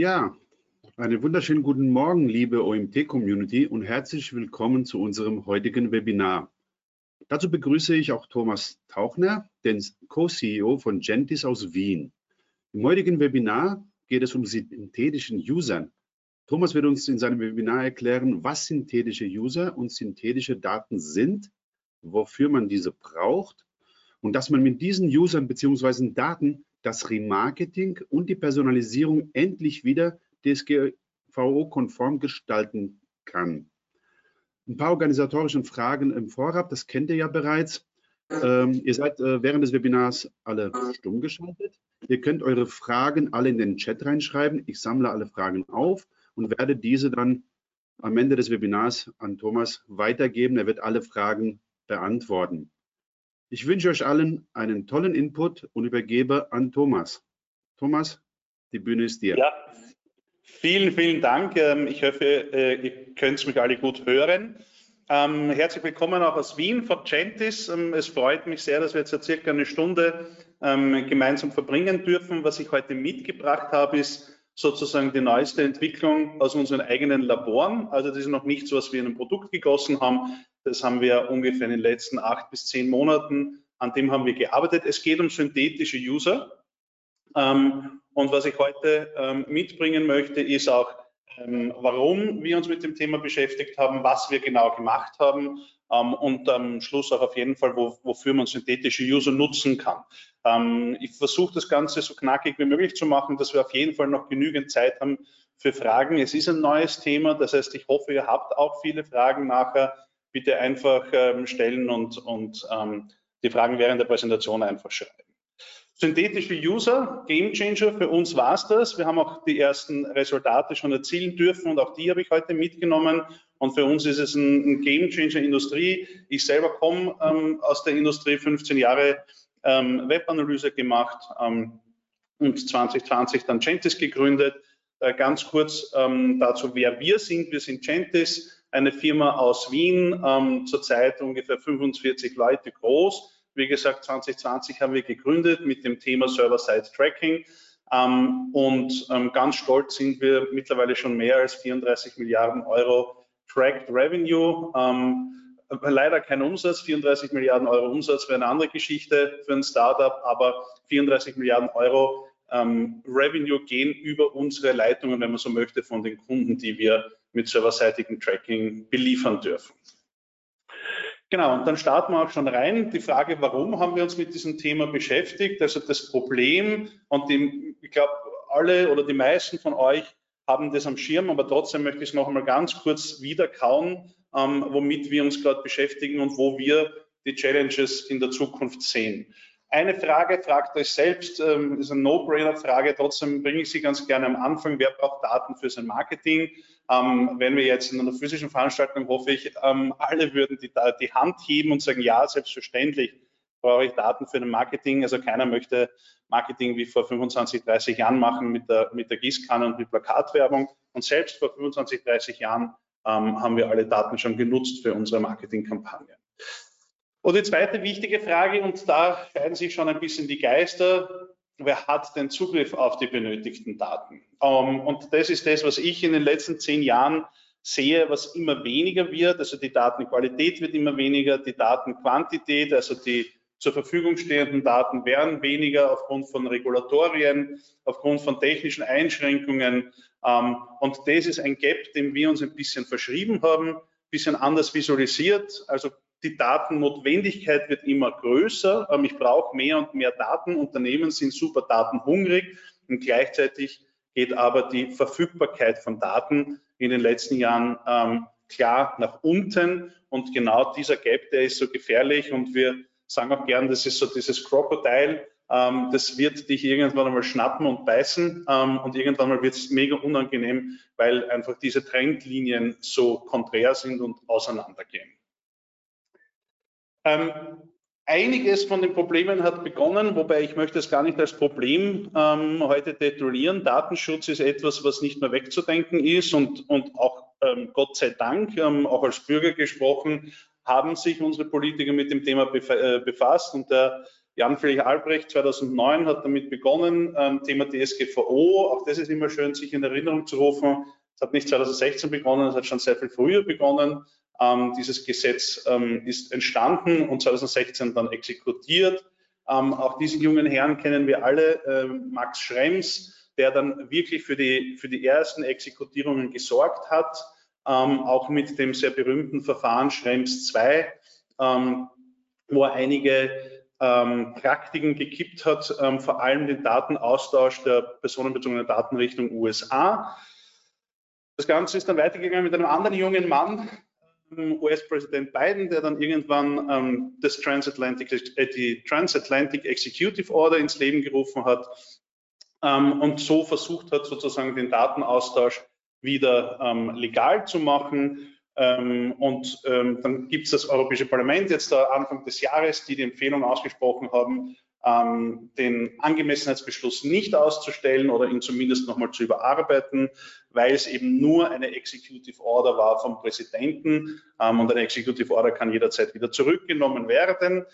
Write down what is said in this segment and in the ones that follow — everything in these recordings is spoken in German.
Ja, einen wunderschönen guten Morgen, liebe OMT-Community und herzlich willkommen zu unserem heutigen Webinar. Dazu begrüße ich auch Thomas Tauchner, den Co-CEO von Gentis aus Wien. Im heutigen Webinar geht es um synthetischen Usern. Thomas wird uns in seinem Webinar erklären, was synthetische User und synthetische Daten sind, wofür man diese braucht und dass man mit diesen Usern bzw. Daten das Remarketing und die Personalisierung endlich wieder DSGVO-konform gestalten kann. Ein paar organisatorische Fragen im Vorab, das kennt ihr ja bereits. Ähm, ihr seid äh, während des Webinars alle stumm geschaltet. Ihr könnt eure Fragen alle in den Chat reinschreiben. Ich sammle alle Fragen auf und werde diese dann am Ende des Webinars an Thomas weitergeben. Er wird alle Fragen beantworten. Ich wünsche euch allen einen tollen Input und übergebe an Thomas. Thomas, die Bühne ist dir. Ja, vielen, vielen Dank. Ähm, ich hoffe, äh, ihr könnt mich alle gut hören. Ähm, herzlich willkommen auch aus Wien von Gentis. Ähm, es freut mich sehr, dass wir jetzt circa eine Stunde gemeinsam verbringen dürfen. Was ich heute mitgebracht habe, ist sozusagen die neueste Entwicklung aus unseren eigenen Laboren. Also das ist noch nicht so, was wir in ein Produkt gegossen haben, das haben wir ungefähr in den letzten acht bis zehn Monaten, an dem haben wir gearbeitet. Es geht um synthetische User. Ähm, und was ich heute ähm, mitbringen möchte, ist auch, ähm, warum wir uns mit dem Thema beschäftigt haben, was wir genau gemacht haben ähm, und am Schluss auch auf jeden Fall, wo, wofür man synthetische User nutzen kann. Ähm, ich versuche das Ganze so knackig wie möglich zu machen, dass wir auf jeden Fall noch genügend Zeit haben für Fragen. Es ist ein neues Thema, das heißt, ich hoffe, ihr habt auch viele Fragen nachher bitte einfach ähm, stellen und, und ähm, die Fragen während der Präsentation einfach schreiben. Synthetische User, Game Changer, für uns war es das. Wir haben auch die ersten Resultate schon erzielen dürfen und auch die habe ich heute mitgenommen. Und für uns ist es ein, Game Changer Industrie. Ich selber komme ähm, aus der Industrie, 15 Jahre ähm, Webanalyse gemacht ähm, und 2020 dann Gentis gegründet. Äh, ganz kurz ähm, dazu, wer wir sind. Wir sind Gentis eine Firma aus Wien, ähm, zurzeit ungefähr 45 Leute groß. Wie gesagt, 2020 haben wir gegründet mit dem Thema Server-Side-Tracking. Ähm, und ähm, ganz stolz sind wir mittlerweile schon mehr als 34 Milliarden Euro Tracked Revenue. Ähm, leider kein Umsatz, 34 Milliarden Euro Umsatz wäre eine andere Geschichte für ein Startup, aber 34 Milliarden Euro ähm, Revenue gehen über unsere Leitungen, wenn man so möchte, von den Kunden, die wir mit serverseitigem Tracking beliefern dürfen. Genau, und dann starten wir auch schon rein. Die Frage, warum haben wir uns mit diesem Thema beschäftigt? Also das Problem, und die, ich glaube, alle oder die meisten von euch haben das am Schirm, aber trotzdem möchte ich es noch einmal ganz kurz wiederkauen, ähm, womit wir uns gerade beschäftigen und wo wir die Challenges in der Zukunft sehen. Eine Frage, fragt euch selbst, ähm, ist eine No-Brainer-Frage, trotzdem bringe ich sie ganz gerne am Anfang. Wer braucht Daten für sein Marketing? Ähm, wenn wir jetzt in einer physischen Veranstaltung, hoffe ich, ähm, alle würden die, die Hand heben und sagen, ja, selbstverständlich brauche ich Daten für ein Marketing. Also keiner möchte Marketing wie vor 25, 30 Jahren machen mit der, mit der Gießkanne und mit Plakatwerbung. Und selbst vor 25, 30 Jahren ähm, haben wir alle Daten schon genutzt für unsere Marketingkampagne. Und die zweite wichtige Frage, und da scheiden sich schon ein bisschen die Geister, wer hat den Zugriff auf die benötigten Daten? Ähm, und das ist das, was ich in den letzten zehn Jahren sehe, was immer weniger wird. Also die Datenqualität wird immer weniger, die Datenquantität, also die zur Verfügung stehenden Daten werden weniger aufgrund von Regulatorien, aufgrund von technischen Einschränkungen. Ähm, und das ist ein Gap, dem wir uns ein bisschen verschrieben haben, ein bisschen anders visualisiert. Also die Datennotwendigkeit wird immer größer. Ähm, ich brauche mehr und mehr Daten. Unternehmen sind super datenhungrig und gleichzeitig geht aber die Verfügbarkeit von Daten in den letzten Jahren ähm, klar nach unten. Und genau dieser Gap, der ist so gefährlich. Und wir sagen auch gern, das ist so dieses Crocodile. Ähm, das wird dich irgendwann einmal schnappen und beißen. Ähm, und irgendwann mal wird es mega unangenehm, weil einfach diese Trendlinien so konträr sind und auseinandergehen. Ähm, einiges von den Problemen hat begonnen, wobei ich möchte es gar nicht als Problem ähm, heute detonieren. Datenschutz ist etwas, was nicht mehr wegzudenken ist und, und auch ähm, Gott sei Dank, ähm, auch als Bürger gesprochen, haben sich unsere Politiker mit dem Thema äh, befasst und der Jan-Friedrich Albrecht 2009 hat damit begonnen, ähm, Thema DSGVO. Auch das ist immer schön, sich in Erinnerung zu rufen. Es hat nicht 2016 begonnen, es hat schon sehr viel früher begonnen. Ähm, dieses Gesetz ähm, ist entstanden und 2016 dann exekutiert. Ähm, auch diesen jungen Herrn kennen wir alle, Max Schrems, der dann wirklich für die, für die ersten Exekutierungen gesorgt hat, auch mit dem sehr berühmten Verfahren Schrems 2, ähm, wo er einige Praktiken gekippt hat, vor allem den Datenaustausch der personenbezogenen Daten Richtung USA. Das Ganze ist dann weitergegangen mit einem anderen jungen Mann, US-Präsident Biden, der dann irgendwann ähm, das Transatlantic, äh, die Transatlantic Executive Order ins Leben gerufen hat ähm, und so versucht hat, sozusagen den Datenaustausch wieder ähm, legal zu machen. Ähm, und ähm, dann gibt es das Europäische Parlament jetzt da Anfang des Jahres, die die Empfehlung ausgesprochen haben, ähm, den Angemessenheitsbeschluss nicht auszustellen oder ihn zumindest nochmal zu überarbeiten, weil es eben nur eine Executive Order war vom Präsidenten ähm, und eine Executive Order kann jederzeit wieder zurückgenommen werden.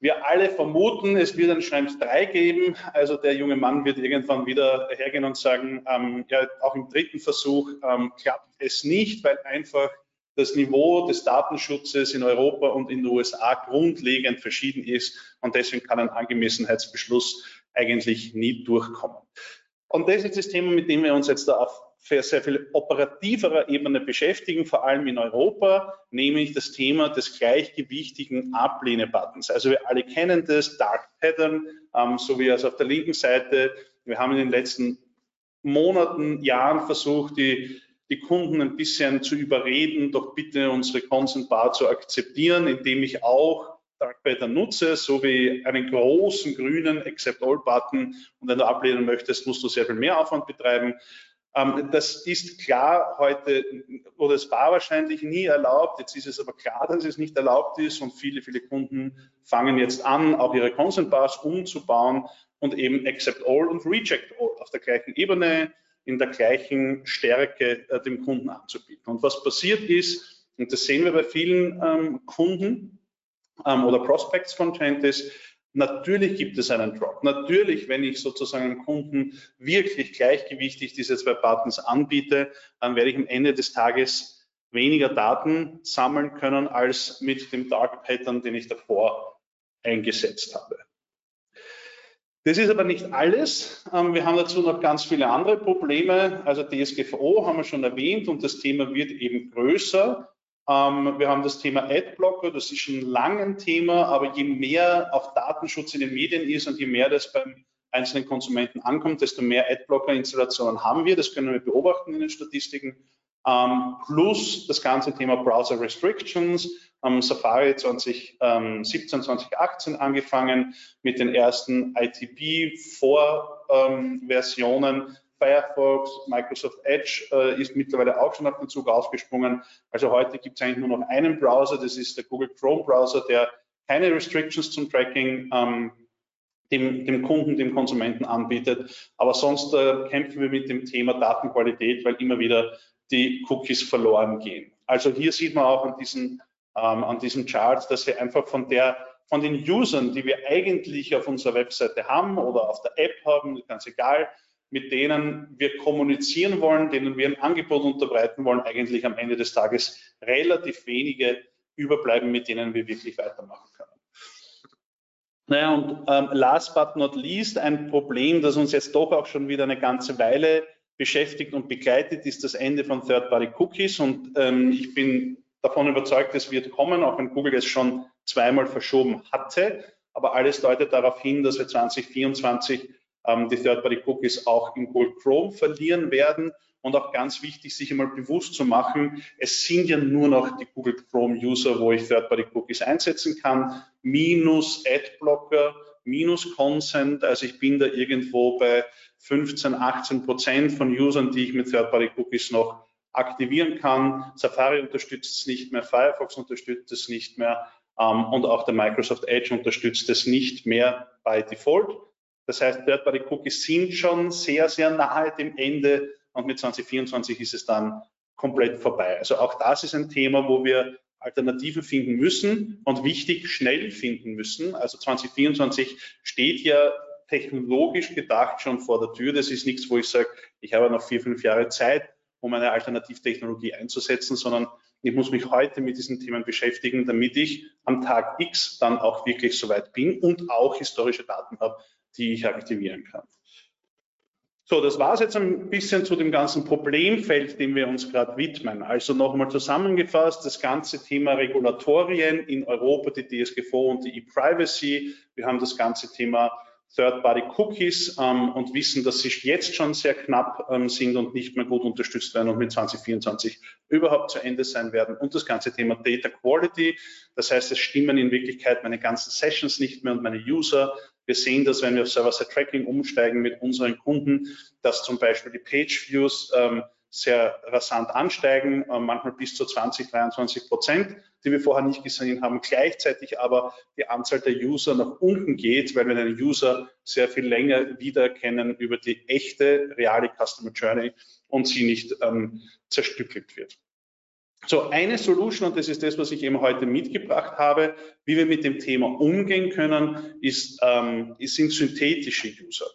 Wir alle vermuten, es wird ein Schrems 3 geben. Also der junge Mann wird irgendwann wieder hergehen und sagen, ähm, ja, auch im dritten Versuch ähm, klappt es nicht, weil einfach das Niveau des Datenschutzes in Europa und in den USA grundlegend verschieden ist und deswegen kann ein Angemessenheitsbeschluss eigentlich nie durchkommen. Und das ist das Thema, mit dem wir uns jetzt da auf sehr viel operativerer Ebene beschäftigen, vor allem in Europa, nämlich das Thema des gleichgewichtigen Ablehne-Buttons. Also wir alle kennen das, Dark Pattern, ähm, so wie es auf der linken Seite. Wir haben in den letzten Monaten, Jahren versucht, die die Kunden ein bisschen zu überreden, doch bitte unsere Consent Bar zu akzeptieren, indem ich auch Darkpattern nutze, so wie einen großen grünen Accept All Button. Und wenn du ablehnen möchtest, musst du sehr viel mehr Aufwand betreiben. Ähm, das ist klar heute, oder es war wahrscheinlich nie erlaubt. Jetzt ist es aber klar, dass es nicht erlaubt ist und viele, viele Kunden fangen jetzt an, auch ihre Consent Bars umzubauen und eben Accept All und Reject All auf der gleichen Ebene in der gleichen Stärke äh, dem Kunden anzubieten. Und was passiert ist, und das sehen wir bei vielen ähm, Kunden ähm, oder Prospects von Gentis, natürlich gibt es einen Drop. Natürlich, wenn ich sozusagen dem Kunden wirklich gleichgewichtig diese zwei Buttons anbiete, dann werde ich am Ende des Tages weniger Daten sammeln können als mit dem Dark Pattern, den ich davor eingesetzt habe. Das ist aber nicht alles. Ähm, wir haben dazu noch ganz viele andere Probleme. Also DSGVO haben wir schon erwähnt und das Thema wird eben größer. Ähm, wir haben das Thema Adblocker, das ist schon lange ein Thema, aber je mehr auch Datenschutz in den Medien ist und je mehr das beim einzelnen Konsumenten ankommt, desto mehr Adblocker-Installationen haben wir. Das können wir beobachten in den Statistiken. Ähm, plus das ganze Thema Browser Restrictions, am Safari 2017, 2018 angefangen mit den ersten ITP-Vorversionen. Ähm, Firefox, Microsoft Edge äh, ist mittlerweile auch schon auf den Zug aufgesprungen. Also heute gibt es eigentlich nur noch einen Browser, das ist der Google Chrome Browser, der keine Restrictions zum Tracking ähm, dem, dem, Kunden, dem Konsumenten anbietet. Aber sonst äh, kämpfen wir mit dem Thema Datenqualität, weil immer wieder die Cookies verloren gehen. Also hier sieht man auch an diesen ähm, an diesem Chart, dass wir einfach von der von den Usern, die wir eigentlich auf unserer Webseite haben oder auf der App haben, ganz egal, mit denen wir kommunizieren wollen, denen wir ein Angebot unterbreiten wollen, eigentlich am Ende des Tages relativ wenige überbleiben, mit denen wir wirklich weitermachen können. Naja, und ähm, last but not least, ein Problem, das uns jetzt doch auch schon wieder eine ganze Weile beschäftigt und begleitet, ist das Ende von Third-Party-Cookies. Und ähm, ich bin davon überzeugt, es wird kommen, auch wenn Google es schon zweimal verschoben hatte. Aber alles deutet darauf hin, dass wir 2024 ähm, die Third-Party-Cookies auch in Google Chrome verlieren werden. Und auch ganz wichtig, sich einmal bewusst zu machen, es sind ja nur noch die Google Chrome-User, wo ich Third-Party-Cookies einsetzen kann, minus Adblocker, minus Consent. Also ich bin da irgendwo bei 15, 18 Prozent von Usern, die ich mit Third-Party-Cookies noch aktivieren kann. Safari unterstützt es nicht mehr, Firefox unterstützt es nicht mehr ähm, und auch der Microsoft Edge unterstützt es nicht mehr by Default. Das heißt, Third-Party-Cookies sind schon sehr, sehr nahe dem Ende und mit 2024 ist es dann komplett vorbei. Also auch das ist ein Thema, wo wir Alternativen finden müssen und wichtig schnell finden müssen. Also 2024 steht ja technologisch gedacht schon vor der Tür. Das ist nichts, wo ich sage, ich habe noch vier, fünf Jahre Zeit, um eine Alternativtechnologie einzusetzen, sondern ich muss mich heute mit diesen Themen beschäftigen, damit ich am Tag X dann auch wirklich soweit bin und auch historische Daten habe, die ich aktivieren kann. So, das war es jetzt ein bisschen zu dem ganzen Problemfeld, dem wir uns gerade widmen. Also nochmal zusammengefasst, das ganze Thema Regulatorien in Europa, die DSGVO und die E-Privacy. Wir haben das ganze Thema Third-Party-Cookies ähm, und wissen, dass sie jetzt schon sehr knapp ähm, sind und nicht mehr gut unterstützt werden und mit 2024 überhaupt zu Ende sein werden. Und das ganze Thema Data Quality, das heißt, es stimmen in Wirklichkeit meine ganzen Sessions nicht mehr und meine User. Wir sehen das, wenn wir auf Server-Side-Tracking umsteigen mit unseren Kunden, dass zum Beispiel die Page-Views ähm, sehr rasant ansteigen, äh, manchmal bis zu 20, 23 Prozent, die wir vorher nicht gesehen haben. Gleichzeitig aber die Anzahl der User nach unten geht, weil wir einen User sehr viel länger wiedererkennen über die echte, reale Customer Journey und sie nicht ähm, zerstückelt wird. So, eine Solution, und das ist das, was ich eben heute mitgebracht habe, wie wir mit dem Thema umgehen können, ist, ähm, sind synthetische User.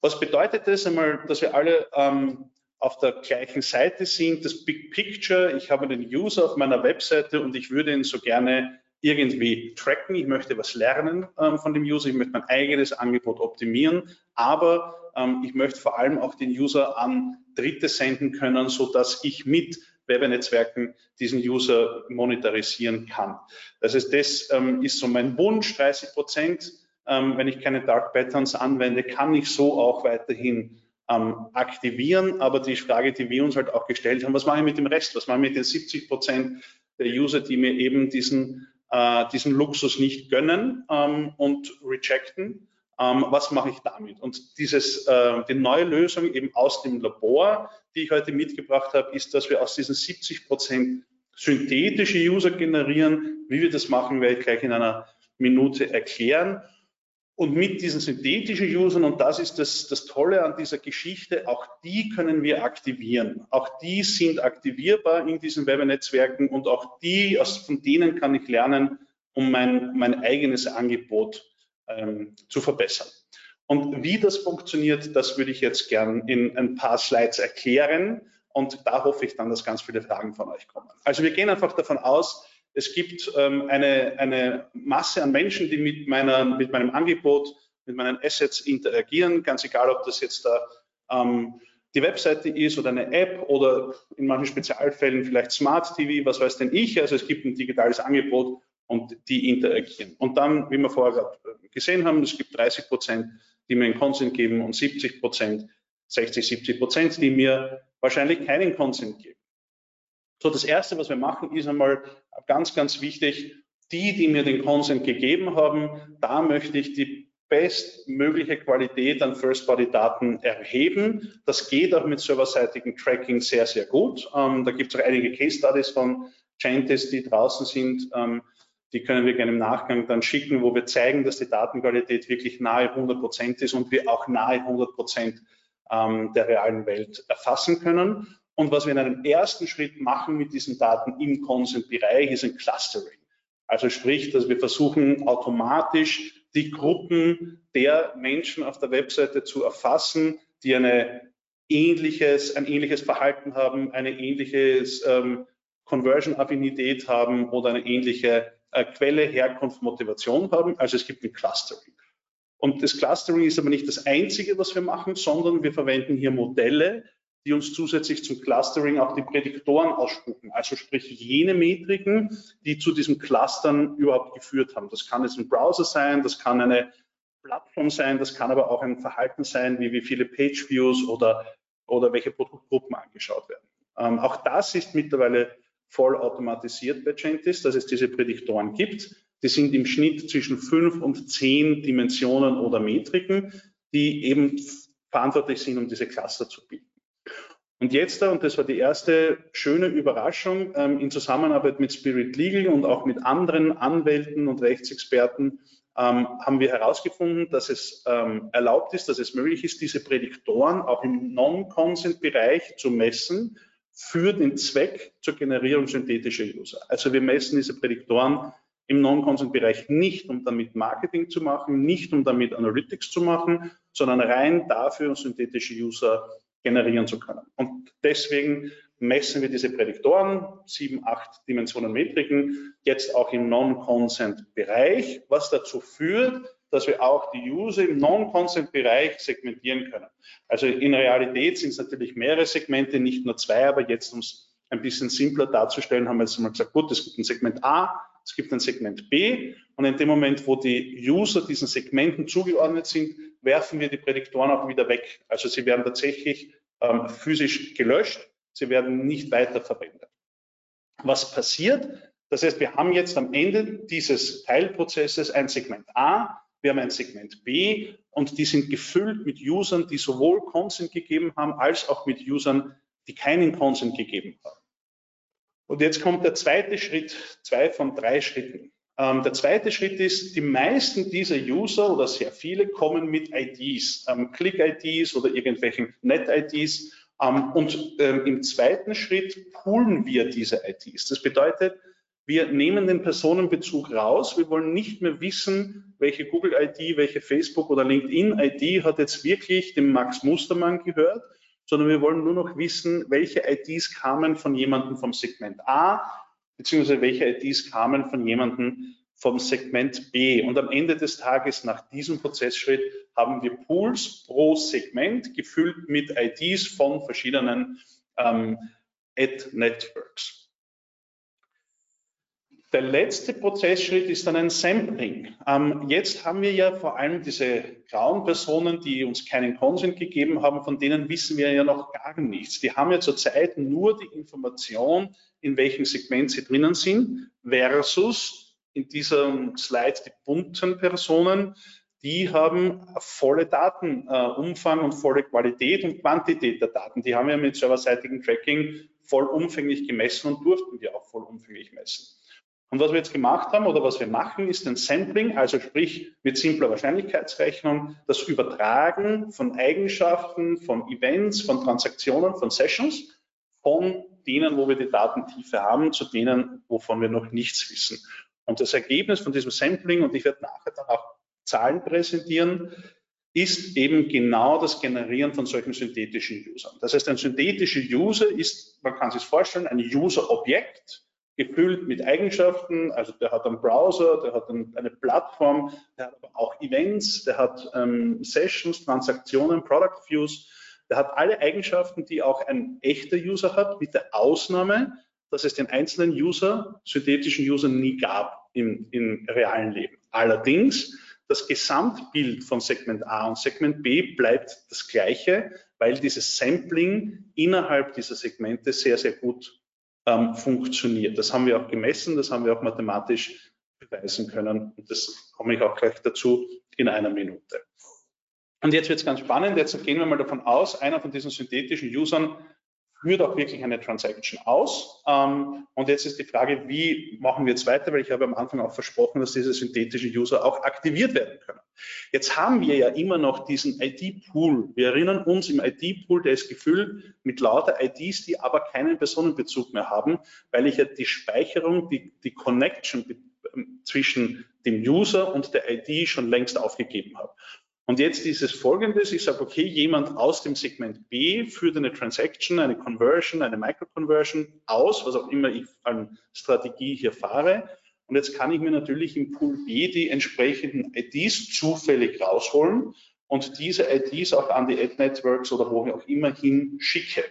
Was bedeutet das einmal, dass wir alle ähm, auf der gleichen Seite sind, das Big Picture. Ich habe den User auf meiner Webseite und ich würde ihn so gerne irgendwie tracken. Ich möchte was lernen ähm, von dem User. Ich möchte mein eigenes Angebot optimieren, aber ähm, ich möchte vor allem auch den User an Dritte senden können, so dass ich mit Werbenetzwerken diesen User monetarisieren kann. Das heißt, das ähm, ist so mein Wunsch, 30 Prozent. Ähm, wenn ich keine Dark Patterns anwende, kann ich so auch weiterhin ähm, aktivieren. Aber die Frage, die wir uns halt auch gestellt haben, was mache ich mit dem Rest? Was mache ich mit den 70 Prozent der User, die mir eben diesen, äh, diesen Luxus nicht gönnen ähm, und rejecten? Ähm, was mache ich damit? Und dieses, äh, die neue Lösung eben aus dem Labor, die ich heute mitgebracht habe, ist, dass wir aus diesen 70 Prozent synthetische User generieren. Wie wir das machen, werde ich gleich in einer Minute erklären. Und mit diesen synthetischen Usern, und das ist das, das Tolle an dieser Geschichte, auch die können wir aktivieren. Auch die sind aktivierbar in diesen Werbenetzwerken und auch die, aus, von denen kann ich lernen, um mein, mein eigenes Angebot ähm, zu verbessern. Und wie das funktioniert, das würde ich jetzt gern in ein paar Slides erklären. Und da hoffe ich dann, dass ganz viele Fragen von euch kommen. Also wir gehen einfach davon aus, es gibt ähm, eine, eine Masse an Menschen, die mit, meiner, mit meinem Angebot, mit meinen Assets interagieren, ganz egal, ob das jetzt da ähm, die Webseite ist oder eine App oder in manchen Spezialfällen vielleicht Smart TV, was weiß denn ich. Also es gibt ein digitales Angebot und die interagieren. Und dann, wie wir vorher gesehen haben, es gibt 30 Prozent, die mir einen Consent geben und 70 Prozent, 60, 70 Prozent, die mir wahrscheinlich keinen Consent geben. So, das erste, was wir machen, ist einmal ganz, ganz wichtig, die, die mir den Consent gegeben haben, da möchte ich die bestmögliche Qualität an First-Party-Daten erheben. Das geht auch mit serverseitigen Tracking sehr, sehr gut. Ähm, da gibt es auch einige Case-Studies von Gentis, die draußen sind. Ähm, die können wir gerne im Nachgang dann schicken, wo wir zeigen, dass die Datenqualität wirklich nahe 100 Prozent ist und wir auch nahe 100 Prozent ähm, der realen Welt erfassen können. Und was wir in einem ersten Schritt machen mit diesen Daten im Consent-Bereich ist ein Clustering. Also sprich, dass wir versuchen, automatisch die Gruppen der Menschen auf der Webseite zu erfassen, die eine ähnliches, ein ähnliches Verhalten haben, eine ähnliche ähm, Conversion-Affinität haben oder eine ähnliche äh, Quelle, Herkunft, Motivation haben. Also es gibt ein Clustering. Und das Clustering ist aber nicht das Einzige, was wir machen, sondern wir verwenden hier Modelle, die uns zusätzlich zum Clustering auch die Prädiktoren ausspucken, also sprich jene Metriken, die zu diesem Clustern überhaupt geführt haben. Das kann jetzt ein Browser sein, das kann eine Plattform sein, das kann aber auch ein Verhalten sein, wie wie viele Page-Views oder, oder welche Produktgruppen angeschaut werden. Ähm, auch das ist mittlerweile voll automatisiert bei Gentis, dass es diese Prädiktoren gibt. Die sind im Schnitt zwischen fünf und zehn Dimensionen oder Metriken, die eben verantwortlich sind, um diese Cluster zu bilden. Und jetzt, und das war die erste schöne Überraschung, ähm, in Zusammenarbeit mit Spirit Legal und auch mit anderen Anwälten und Rechtsexperten ähm, haben wir herausgefunden, dass es ähm, erlaubt ist, dass es möglich ist, diese Prädiktoren auch im Non-Consent-Bereich zu messen für den Zweck zur Generierung synthetischer User. Also wir messen diese Prädiktoren im Non-Consent-Bereich nicht, um damit Marketing zu machen, nicht um damit Analytics zu machen, sondern rein dafür, synthetische User generieren zu können. Und deswegen messen wir diese Prädiktoren, sieben, acht Dimensionen Metriken, jetzt auch im Non-Consent-Bereich, was dazu führt, dass wir auch die User im Non-Consent-Bereich segmentieren können. Also in Realität sind es natürlich mehrere Segmente, nicht nur zwei, aber jetzt, um es ein bisschen simpler darzustellen, haben wir jetzt mal gesagt, gut, es gibt ein Segment A, es gibt ein Segment B und in dem Moment, wo die User diesen Segmenten zugeordnet sind, werfen wir die Prädiktoren auch wieder weg. Also sie werden tatsächlich ähm, physisch gelöscht, sie werden nicht weiter verwendet. Was passiert? Das heißt, wir haben jetzt am Ende dieses Teilprozesses ein Segment A, wir haben ein Segment B und die sind gefüllt mit Usern, die sowohl Consent gegeben haben, als auch mit Usern, die keinen Consent gegeben haben. Und jetzt kommt der zweite Schritt, zwei von drei Schritten. Ähm, der zweite Schritt ist, die meisten dieser User oder sehr viele kommen mit IDs, ähm, Click-IDs oder irgendwelchen Net-IDs. Ähm, und ähm, im zweiten Schritt poolen wir diese IDs. Das bedeutet, wir nehmen den Personenbezug raus. Wir wollen nicht mehr wissen, welche Google-ID, welche Facebook- oder LinkedIn-ID hat jetzt wirklich dem Max Mustermann gehört, sondern wir wollen nur noch wissen, welche IDs kamen von jemandem vom Segment A, beziehungsweise welche IDs kamen von jemandem vom Segment B. Und am Ende des Tages, nach diesem Prozessschritt, haben wir Pools pro Segment gefüllt mit IDs von verschiedenen ähm, Ad-Networks. Der letzte Prozessschritt ist dann ein Sampling. Ähm, jetzt haben wir ja vor allem diese grauen Personen, die uns keinen Consent gegeben haben, von denen wissen wir ja noch gar nichts. Die haben ja zurzeit nur die Information, in welchem Segment sie drinnen sind, versus in diesem Slide die bunten Personen, die haben volle Datenumfang äh, und volle Qualität und Quantität der Daten. Die haben wir mit serverseitigem Tracking vollumfänglich gemessen und durften wir auch vollumfänglich messen. Und was wir jetzt gemacht haben oder was wir machen, ist ein Sampling, also sprich mit simpler Wahrscheinlichkeitsrechnung, das Übertragen von Eigenschaften, von Events, von Transaktionen, von Sessions, von denen, wo wir die Datentiefe haben, zu denen, wovon wir noch nichts wissen. Und das Ergebnis von diesem Sampling, und ich werde nachher dann auch Zahlen präsentieren, ist eben genau das Generieren von solchen synthetischen Usern. Das heißt, ein synthetischer User ist, man kann sich vorstellen, ein User-Objekt, gefüllt mit Eigenschaften. Also der hat einen Browser, der hat eine Plattform, der hat aber auch Events, der hat ähm, Sessions, Transaktionen, Product Views. Der hat alle Eigenschaften, die auch ein echter User hat, mit der Ausnahme, dass es den einzelnen User, synthetischen User nie gab im, im realen Leben. Allerdings, das Gesamtbild von Segment A und Segment B bleibt das gleiche, weil dieses Sampling innerhalb dieser Segmente sehr, sehr gut ähm, funktioniert. Das haben wir auch gemessen, das haben wir auch mathematisch beweisen können. Und das komme ich auch gleich dazu in einer Minute. Und jetzt wird es ganz spannend. Jetzt gehen wir mal davon aus, einer von diesen synthetischen Usern führt auch wirklich eine Transaction aus. Ähm, und jetzt ist die Frage, wie machen wir jetzt weiter, weil ich habe am Anfang auch versprochen, dass diese synthetischen User auch aktiviert werden können. Jetzt haben wir ja immer noch diesen ID-Pool. Wir erinnern uns, im ID-Pool, der ist gefüllt mit lauter IDs, die aber keinen Personenbezug mehr haben, weil ich ja die Speicherung, die, die Connection zwischen dem User und der ID schon längst aufgegeben habe. Und jetzt ist es folgendes, ich sage, okay, jemand aus dem Segment B führt eine Transaction, eine Conversion, eine Microconversion aus, was auch immer ich an Strategie hier fahre. Und jetzt kann ich mir natürlich im Pool B die entsprechenden IDs zufällig rausholen und diese IDs auch an die Ad Networks oder wo auch immer hin schicke.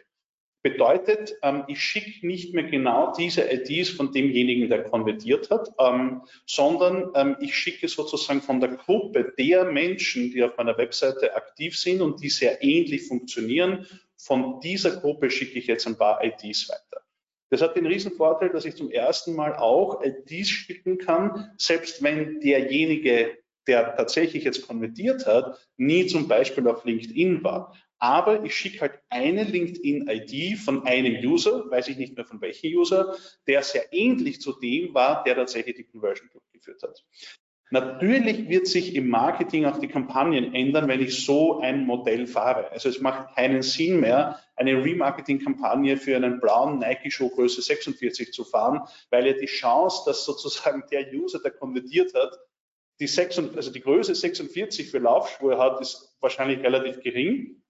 Bedeutet, ähm, ich schicke nicht mehr genau diese IDs von demjenigen, der konvertiert hat, ähm, sondern ähm, ich schicke sozusagen von der Gruppe der Menschen, die auf meiner Webseite aktiv sind und die sehr ähnlich funktionieren, von dieser Gruppe schicke ich jetzt ein paar IDs weiter. Das hat den riesen Vorteil, dass ich zum ersten Mal auch IDs schicken kann, selbst wenn derjenige, der tatsächlich jetzt konvertiert hat, nie zum Beispiel auf LinkedIn war aber ich schicke halt eine LinkedIn-ID von einem User, weiß ich nicht mehr von welchem User, der sehr ähnlich zu dem war, der tatsächlich die Conversion durchgeführt hat. Natürlich wird sich im Marketing auch die Kampagnen ändern, wenn ich so ein Modell fahre. Also es macht keinen Sinn mehr, eine Remarketing-Kampagne für einen blauen Nike-Schuh Größe 46 zu fahren, weil ja die Chance, dass sozusagen der User, der konvertiert hat, die, 6, also die Größe 46 für Laufschuhe hat, ist wahrscheinlich relativ gering.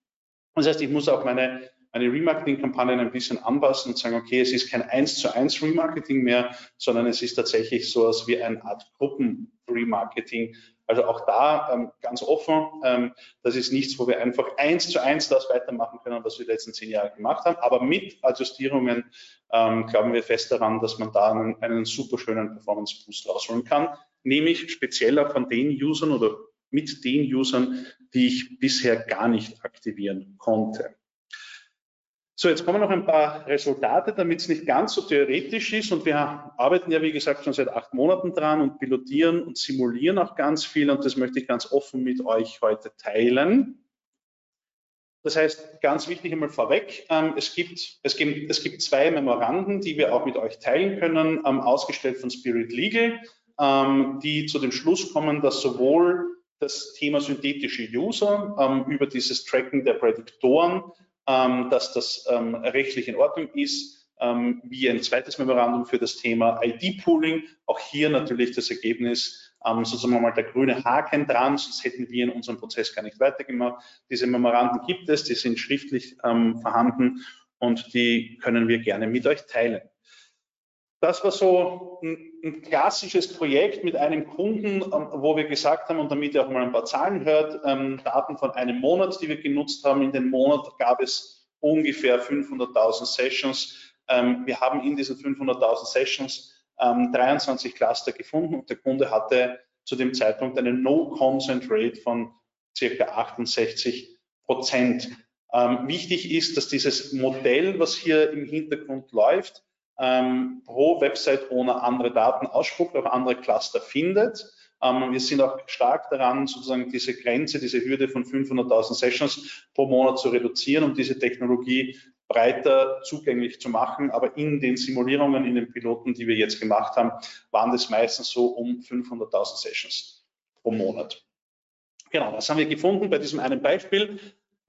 Das heißt, ich muss auch meine eine Remarketing-Kampagnen ein bisschen anpassen und sagen, okay, es ist kein eins zu eins Remarketing mehr, sondern es ist tatsächlich so als wie eine Art Gruppen-Remarketing. Also auch da ähm, ganz offen, ähm, das ist nichts, wo wir einfach eins zu eins das weitermachen können, was wir die letzten zehn Jahre gemacht haben. Aber mit Adjustierungen ähm, glauben wir fest daran, dass man da einen, einen super schönen Performance-Boost rausholen kann, nämlich spezieller von den Usern oder mit den Usern, die ich bisher gar nicht aktivieren konnte. So, jetzt kommen noch ein paar Resultate, damit es nicht ganz so theoretisch ist. Und wir arbeiten ja, wie gesagt, schon seit acht Monaten dran und pilotieren und simulieren auch ganz viel. Und das möchte ich ganz offen mit euch heute teilen. Das heißt, ganz wichtig einmal vorweg, ähm, es, gibt, es, gibt, es gibt zwei Memoranden, die wir auch mit euch teilen können, ähm, ausgestellt von Spirit Legal, ähm, die zu dem Schluss kommen, dass sowohl das Thema synthetische User ähm, über dieses Tracken der Prädiktoren ähm, dass das ähm, rechtlich in Ordnung ist, ähm, wie ein zweites Memorandum für das Thema ID-Pooling. Auch hier natürlich das Ergebnis, ähm, sozusagen mal der grüne Haken dran, sonst hätten wir in unserem Prozess gar nicht weitergemacht. Diese Memoranden gibt es, die sind schriftlich ähm, vorhanden und die können wir gerne mit euch teilen. Das war so ein, ein, klassisches Projekt mit einem Kunden, ähm, wo wir gesagt haben, und damit ihr auch mal ein paar Zahlen hört, ähm, Daten von einem Monat, die wir genutzt haben. In dem Monat gab es ungefähr 500.000 Sessions. Ähm, wir haben in diesen 500.000 Sessions 23 ähm, Cluster gefunden und der Kunde hatte zu dem Zeitpunkt eine No-Consent-Rate von circa 68 Prozent. Ähm, wichtig ist, dass dieses Modell, was hier im Hintergrund läuft, ähm, pro Website-Owner andere Daten ausspuckt, auch andere Cluster findet. Ähm, wir sind auch stark daran, sozusagen diese Grenze, diese Hürde von 500.000 Sessions pro Monat zu reduzieren und diese Technologie breiter zugänglich zu machen. Aber in den Simulierungen, in den Piloten, die wir jetzt gemacht haben, waren das meistens so um 500.000 Sessions pro Monat. Genau, das haben wir gefunden bei diesem einen Beispiel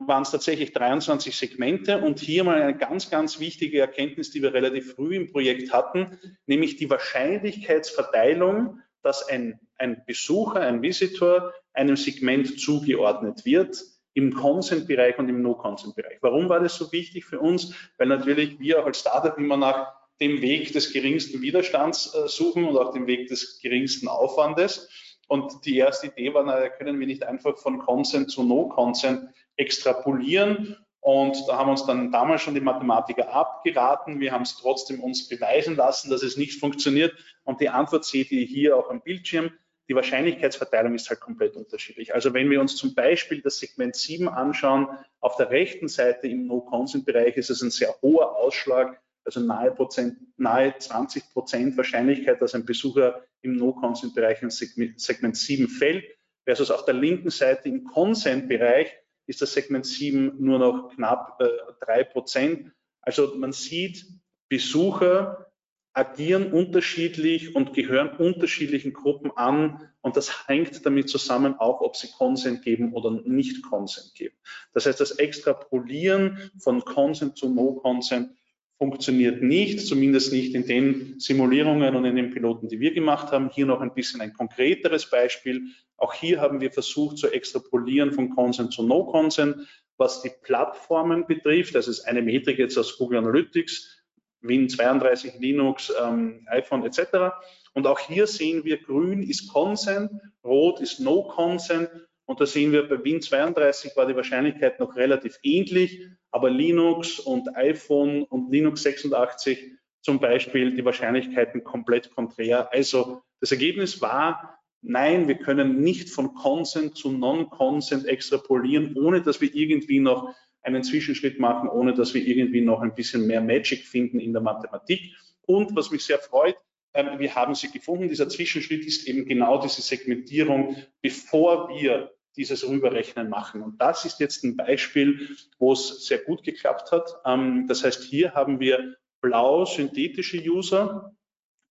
waren es tatsächlich 23 Segmente und hier mal eine ganz, ganz wichtige Erkenntnis, die wir relativ früh im Projekt hatten, nämlich die Wahrscheinlichkeitsverteilung, dass ein, ein Besucher, ein Visitor einem Segment zugeordnet wird im Consent-Bereich und im No-Consent-Bereich. Warum war das so wichtig für uns? Weil natürlich wir als Startup immer nach dem Weg des geringsten Widerstands äh, suchen und auch dem Weg des geringsten Aufwandes. Und die erste Idee war, na, können wir nicht einfach von Consent zu No-Consent extrapolieren. Und da haben uns dann damals schon die Mathematiker abgeraten. Wir haben es trotzdem uns beweisen lassen, dass es nicht funktioniert. Und die Antwort seht ihr hier auch am Bildschirm. Die Wahrscheinlichkeitsverteilung ist halt komplett unterschiedlich. Also wenn wir uns zum Beispiel das Segment 7 anschauen, auf der rechten Seite im No-Consent-Bereich ist es ein sehr hoher Ausschlag, also nahe, Prozent, nahe 20 Prozent Wahrscheinlichkeit, dass ein Besucher im No-Consent-Bereich in Segment, Segment 7 fällt, versus auf der linken Seite im Consent-Bereich ist das Segment 7 nur noch knapp äh, drei äh, Prozent. Also man sieht, Besucher agieren unterschiedlich und gehören unterschiedlichen Gruppen an und das hängt damit zusammen auch, ob sie Consent geben oder nicht Consent geben. Das heißt, das Extrapolieren von Consent zu No Consent funktioniert nicht, zumindest nicht in den Simulierungen und in den Piloten, die wir gemacht haben. Hier noch ein bisschen ein konkreteres Beispiel. Auch hier haben wir versucht zu extrapolieren von Consent zu No Consent, was die Plattformen betrifft. Das ist eine Metrik jetzt aus Google Analytics, Win32, Linux, ähm, iPhone etc. Und auch hier sehen wir, grün ist Consent, rot ist No Consent. Und da sehen wir, bei Win32 war die Wahrscheinlichkeit noch relativ ähnlich, aber Linux und iPhone und Linux 86 zum Beispiel die Wahrscheinlichkeiten komplett konträr. Also das Ergebnis war, nein, wir können nicht von Consent zu Non-Consent extrapolieren, ohne dass wir irgendwie noch einen Zwischenschritt machen, ohne dass wir irgendwie noch ein bisschen mehr Magic finden in der Mathematik. Und was mich sehr freut, ähm, wir haben sie gefunden. Dieser Zwischenschritt ist eben genau diese Segmentierung, bevor wir dieses Rüberrechnen machen. Und das ist jetzt ein Beispiel, wo es sehr gut geklappt hat. Ähm, das heißt, hier haben wir blau synthetische User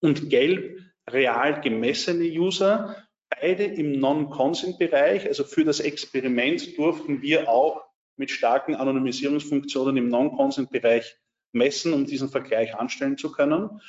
und gelb real gemessene User. beide im Non-Consent-Bereich, also für das Experiment durften wir auch mit starken Anonymisierungsfunktionen im Non-Consent-Bereich messen, um diesen Vergleich anstellen zu können.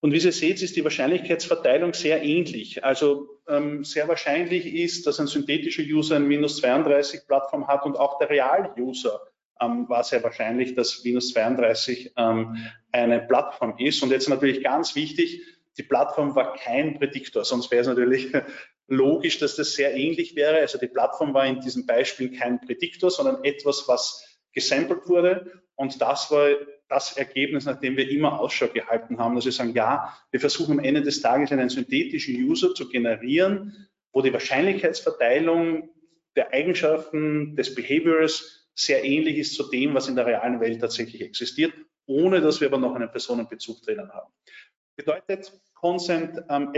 Und wie Sie seht, ist die Wahrscheinlichkeitsverteilung sehr ähnlich. Also ähm, sehr wahrscheinlich ist, dass ein synthetischer User ein minus 32 Plattform hat und auch der Real-User ähm, war sehr wahrscheinlich, dass minus 32 ähm, eine Plattform ist. Und jetzt natürlich ganz wichtig, die Plattform war kein Prädiktor, sonst wäre es natürlich logisch, dass das sehr ähnlich wäre. Also die Plattform war in diesem Beispiel kein Prädiktor, sondern etwas, was gesampelt wurde. Und das war das Ergebnis, nachdem wir immer Ausschau gehalten haben, dass wir sagen, ja, wir versuchen am Ende des Tages einen synthetischen User zu generieren, wo die Wahrscheinlichkeitsverteilung der Eigenschaften des Behaviors sehr ähnlich ist zu dem, was in der realen Welt tatsächlich existiert, ohne dass wir aber noch einen Personenbezug drinnen haben. Bedeutet Consent ähm,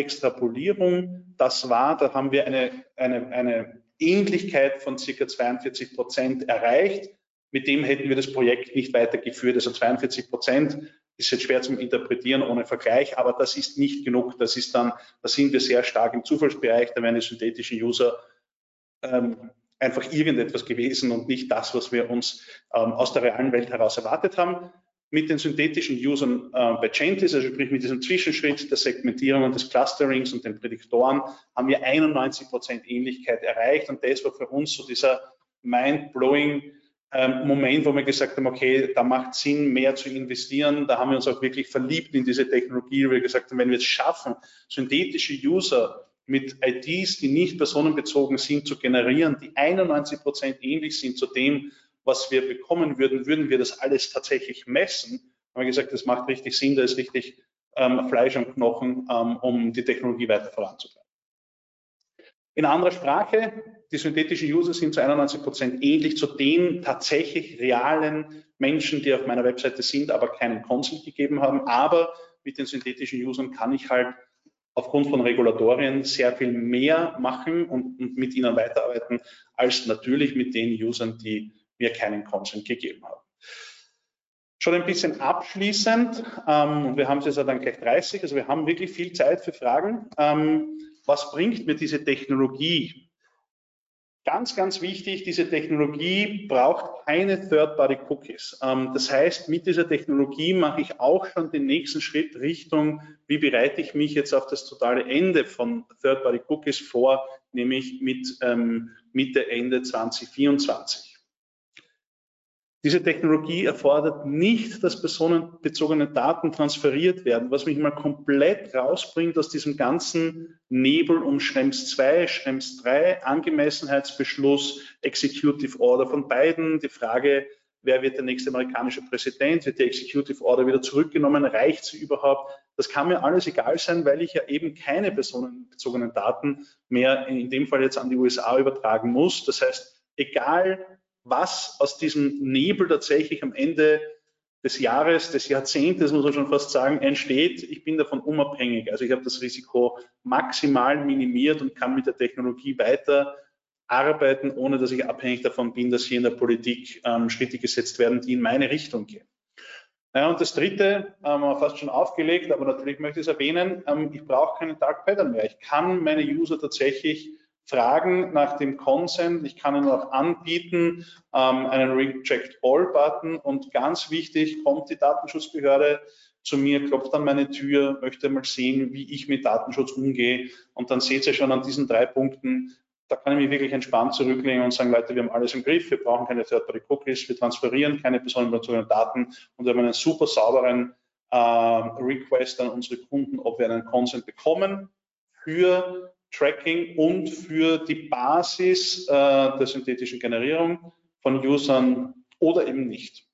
das war, da haben wir eine, eine, eine Ähnlichkeit von circa 42 Prozent erreicht mit dem hätten wir das Projekt nicht weitergeführt. Also 42 Prozent ist jetzt schwer zum Interpretieren ohne Vergleich, aber das ist nicht genug. Das ist dann, da sind wir sehr stark im Zufallsbereich, da wären die synthetischen User ähm, einfach irgendetwas gewesen und nicht das, was wir uns ähm, aus der realen Welt heraus erwartet haben. Mit den synthetischen Usern äh, bei Chantis, also sprich mit diesem Zwischenschritt der Segmentierung und des Clusterings und den Prädiktoren, haben wir 91 Prozent Ähnlichkeit erreicht und das war für uns so dieser mind-blowing ähm, Moment, wo wir gesagt haben, okay, da macht Sinn, mehr zu investieren. Da haben wir uns auch wirklich verliebt in diese Technologie, weil wir gesagt haben, wenn wir es schaffen, synthetische User mit IDs, die nicht personenbezogen sind, zu generieren, die 91 Prozent ähnlich sind zu dem, was wir bekommen würden, würden wir das alles tatsächlich messen. Haben wir gesagt, das macht richtig Sinn, da ist richtig ähm, Fleisch und Knochen, ähm, um die Technologie weiter voranzutreiben. In anderer Sprache, die synthetischen User sind zu 91 Prozent ähnlich zu den tatsächlich realen Menschen, die auf meiner Webseite sind, aber keinen Consent gegeben haben. Aber mit den synthetischen Usern kann ich halt aufgrund von Regulatorien sehr viel mehr machen und, und mit ihnen weiterarbeiten, als natürlich mit den Usern, die mir keinen Consent gegeben haben. Schon ein bisschen abschließend, ähm, wir haben es jetzt dann gleich 30, also wir haben wirklich viel Zeit für Fragen. Ähm, was bringt mir diese Technologie? Ganz, ganz wichtig, diese Technologie braucht keine Third-Party-Cookies. Ähm, das heißt, mit dieser Technologie mache ich auch schon den nächsten Schritt Richtung, wie bereite ich mich jetzt auf das totale Ende von Third-Party-Cookies vor, nämlich mit ähm, Mitte, Ende 2024. Diese Technologie erfordert nicht, dass personenbezogene Daten transferiert werden, was mich mal komplett rausbringt aus diesem ganzen Nebel um Schrems 2, Schrems 3, Angemessenheitsbeschluss, Executive Order von beiden, die Frage, wer wird der nächste amerikanische Präsident, wird die Executive Order wieder zurückgenommen, reicht sie überhaupt? Das kann mir alles egal sein, weil ich ja eben keine personenbezogenen Daten mehr in dem Fall jetzt an die USA übertragen muss. Das heißt, egal was aus diesem Nebel tatsächlich am Ende des Jahres, des Jahrzehntes, muss man schon fast sagen, entsteht. Ich bin davon unabhängig. Also ich habe das Risiko maximal minimiert und kann mit der Technologie weiter arbeiten, ohne dass ich abhängig davon bin, dass hier in der Politik ähm, Schritte gesetzt werden, die in meine Richtung gehen. Ja, und das dritte, ähm, fast schon aufgelegt, aber natürlich möchte ich es erwähnen, ähm, ich brauche keinen Dark Pattern mehr. Ich kann meine User tatsächlich fragen nach dem Consent. Ich kann Ihnen auch anbieten ähm, einen Reject All Button und ganz wichtig, kommt die Datenschutzbehörde zu mir, klopft an meine Tür, möchte mal sehen, wie ich mit Datenschutz umgehe und dann seht ihr schon an diesen drei Punkten, da kann ich mich wirklich entspannt zurücklegen und sagen, Leute, wir haben alles im Griff, wir brauchen keine Third-Party-Cookies, wir transferieren keine personenbezogenen Daten und wir haben einen super sauberen äh, Request an unsere Kunden, ob wir einen Consent bekommen für Tracking und für die Basis äh, der synthetischen Generierung von Usern oder eben nicht.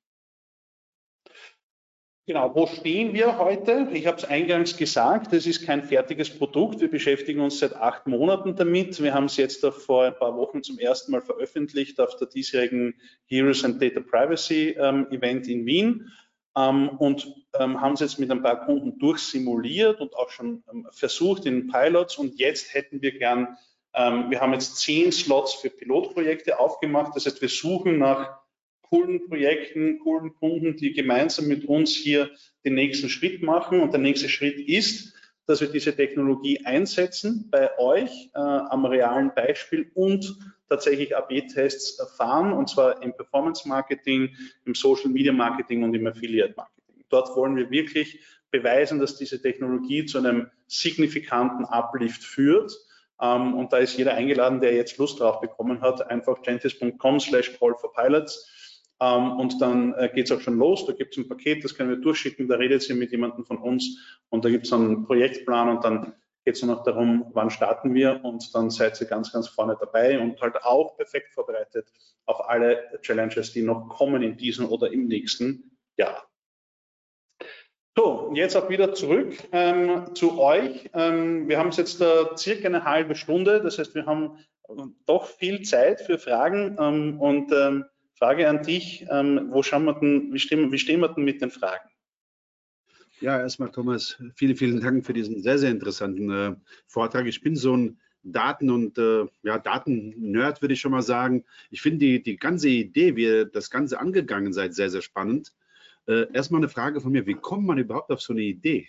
Genau, wo stehen wir heute? Ich habe es eingangs gesagt, es ist kein fertiges Produkt. Wir beschäftigen uns seit acht Monaten damit. Wir haben es jetzt vor ein paar Wochen zum ersten Mal veröffentlicht auf der diesjährigen Heroes and Data Privacy ähm, Event in Wien ähm, und ähm, haben es jetzt mit ein paar Kunden durchsimuliert und auch schon ähm, versucht in Pilots. Und jetzt hätten wir gern, ähm, wir haben jetzt zehn Slots für Pilotprojekte aufgemacht. Das heißt, wir suchen nach coolen Projekten, coolen Kunden, die gemeinsam mit uns hier den nächsten Schritt machen. Und der nächste Schritt ist, dass wir diese Technologie einsetzen bei euch äh, am realen Beispiel und tatsächlich AB-Tests erfahren, und zwar im Performance-Marketing, im Social-Media-Marketing und im Affiliate-Marketing. Dort wollen wir wirklich beweisen, dass diese Technologie zu einem signifikanten Uplift führt. Ähm, und da ist jeder eingeladen, der jetzt Lust drauf bekommen hat, einfach gentis.com slash call for pilots. Ähm, und dann äh, geht es auch schon los. Da gibt es ein Paket, das können wir durchschicken. Da redet ihr mit jemandem von uns und da gibt es einen Projektplan und dann geht es nur noch darum, wann starten wir und dann seid ihr ganz, ganz vorne dabei und halt auch perfekt vorbereitet auf alle Challenges, die noch kommen in diesem oder im nächsten Jahr. So, jetzt auch wieder zurück ähm, zu euch. Ähm, wir haben es jetzt da circa eine halbe Stunde, das heißt, wir haben doch viel Zeit für Fragen ähm, und ähm, Frage an dich, ähm, wo schauen wir denn, wie stehen, wie stehen wir denn mit den Fragen? Ja, erstmal Thomas, vielen, vielen Dank für diesen sehr, sehr interessanten äh, Vortrag. Ich bin so ein Daten- und äh, ja, Daten-Nerd, würde ich schon mal sagen. Ich finde die, die ganze Idee, wie ihr das Ganze angegangen seid, sehr, sehr spannend. Äh, erstmal eine Frage von mir, wie kommt man überhaupt auf so eine Idee?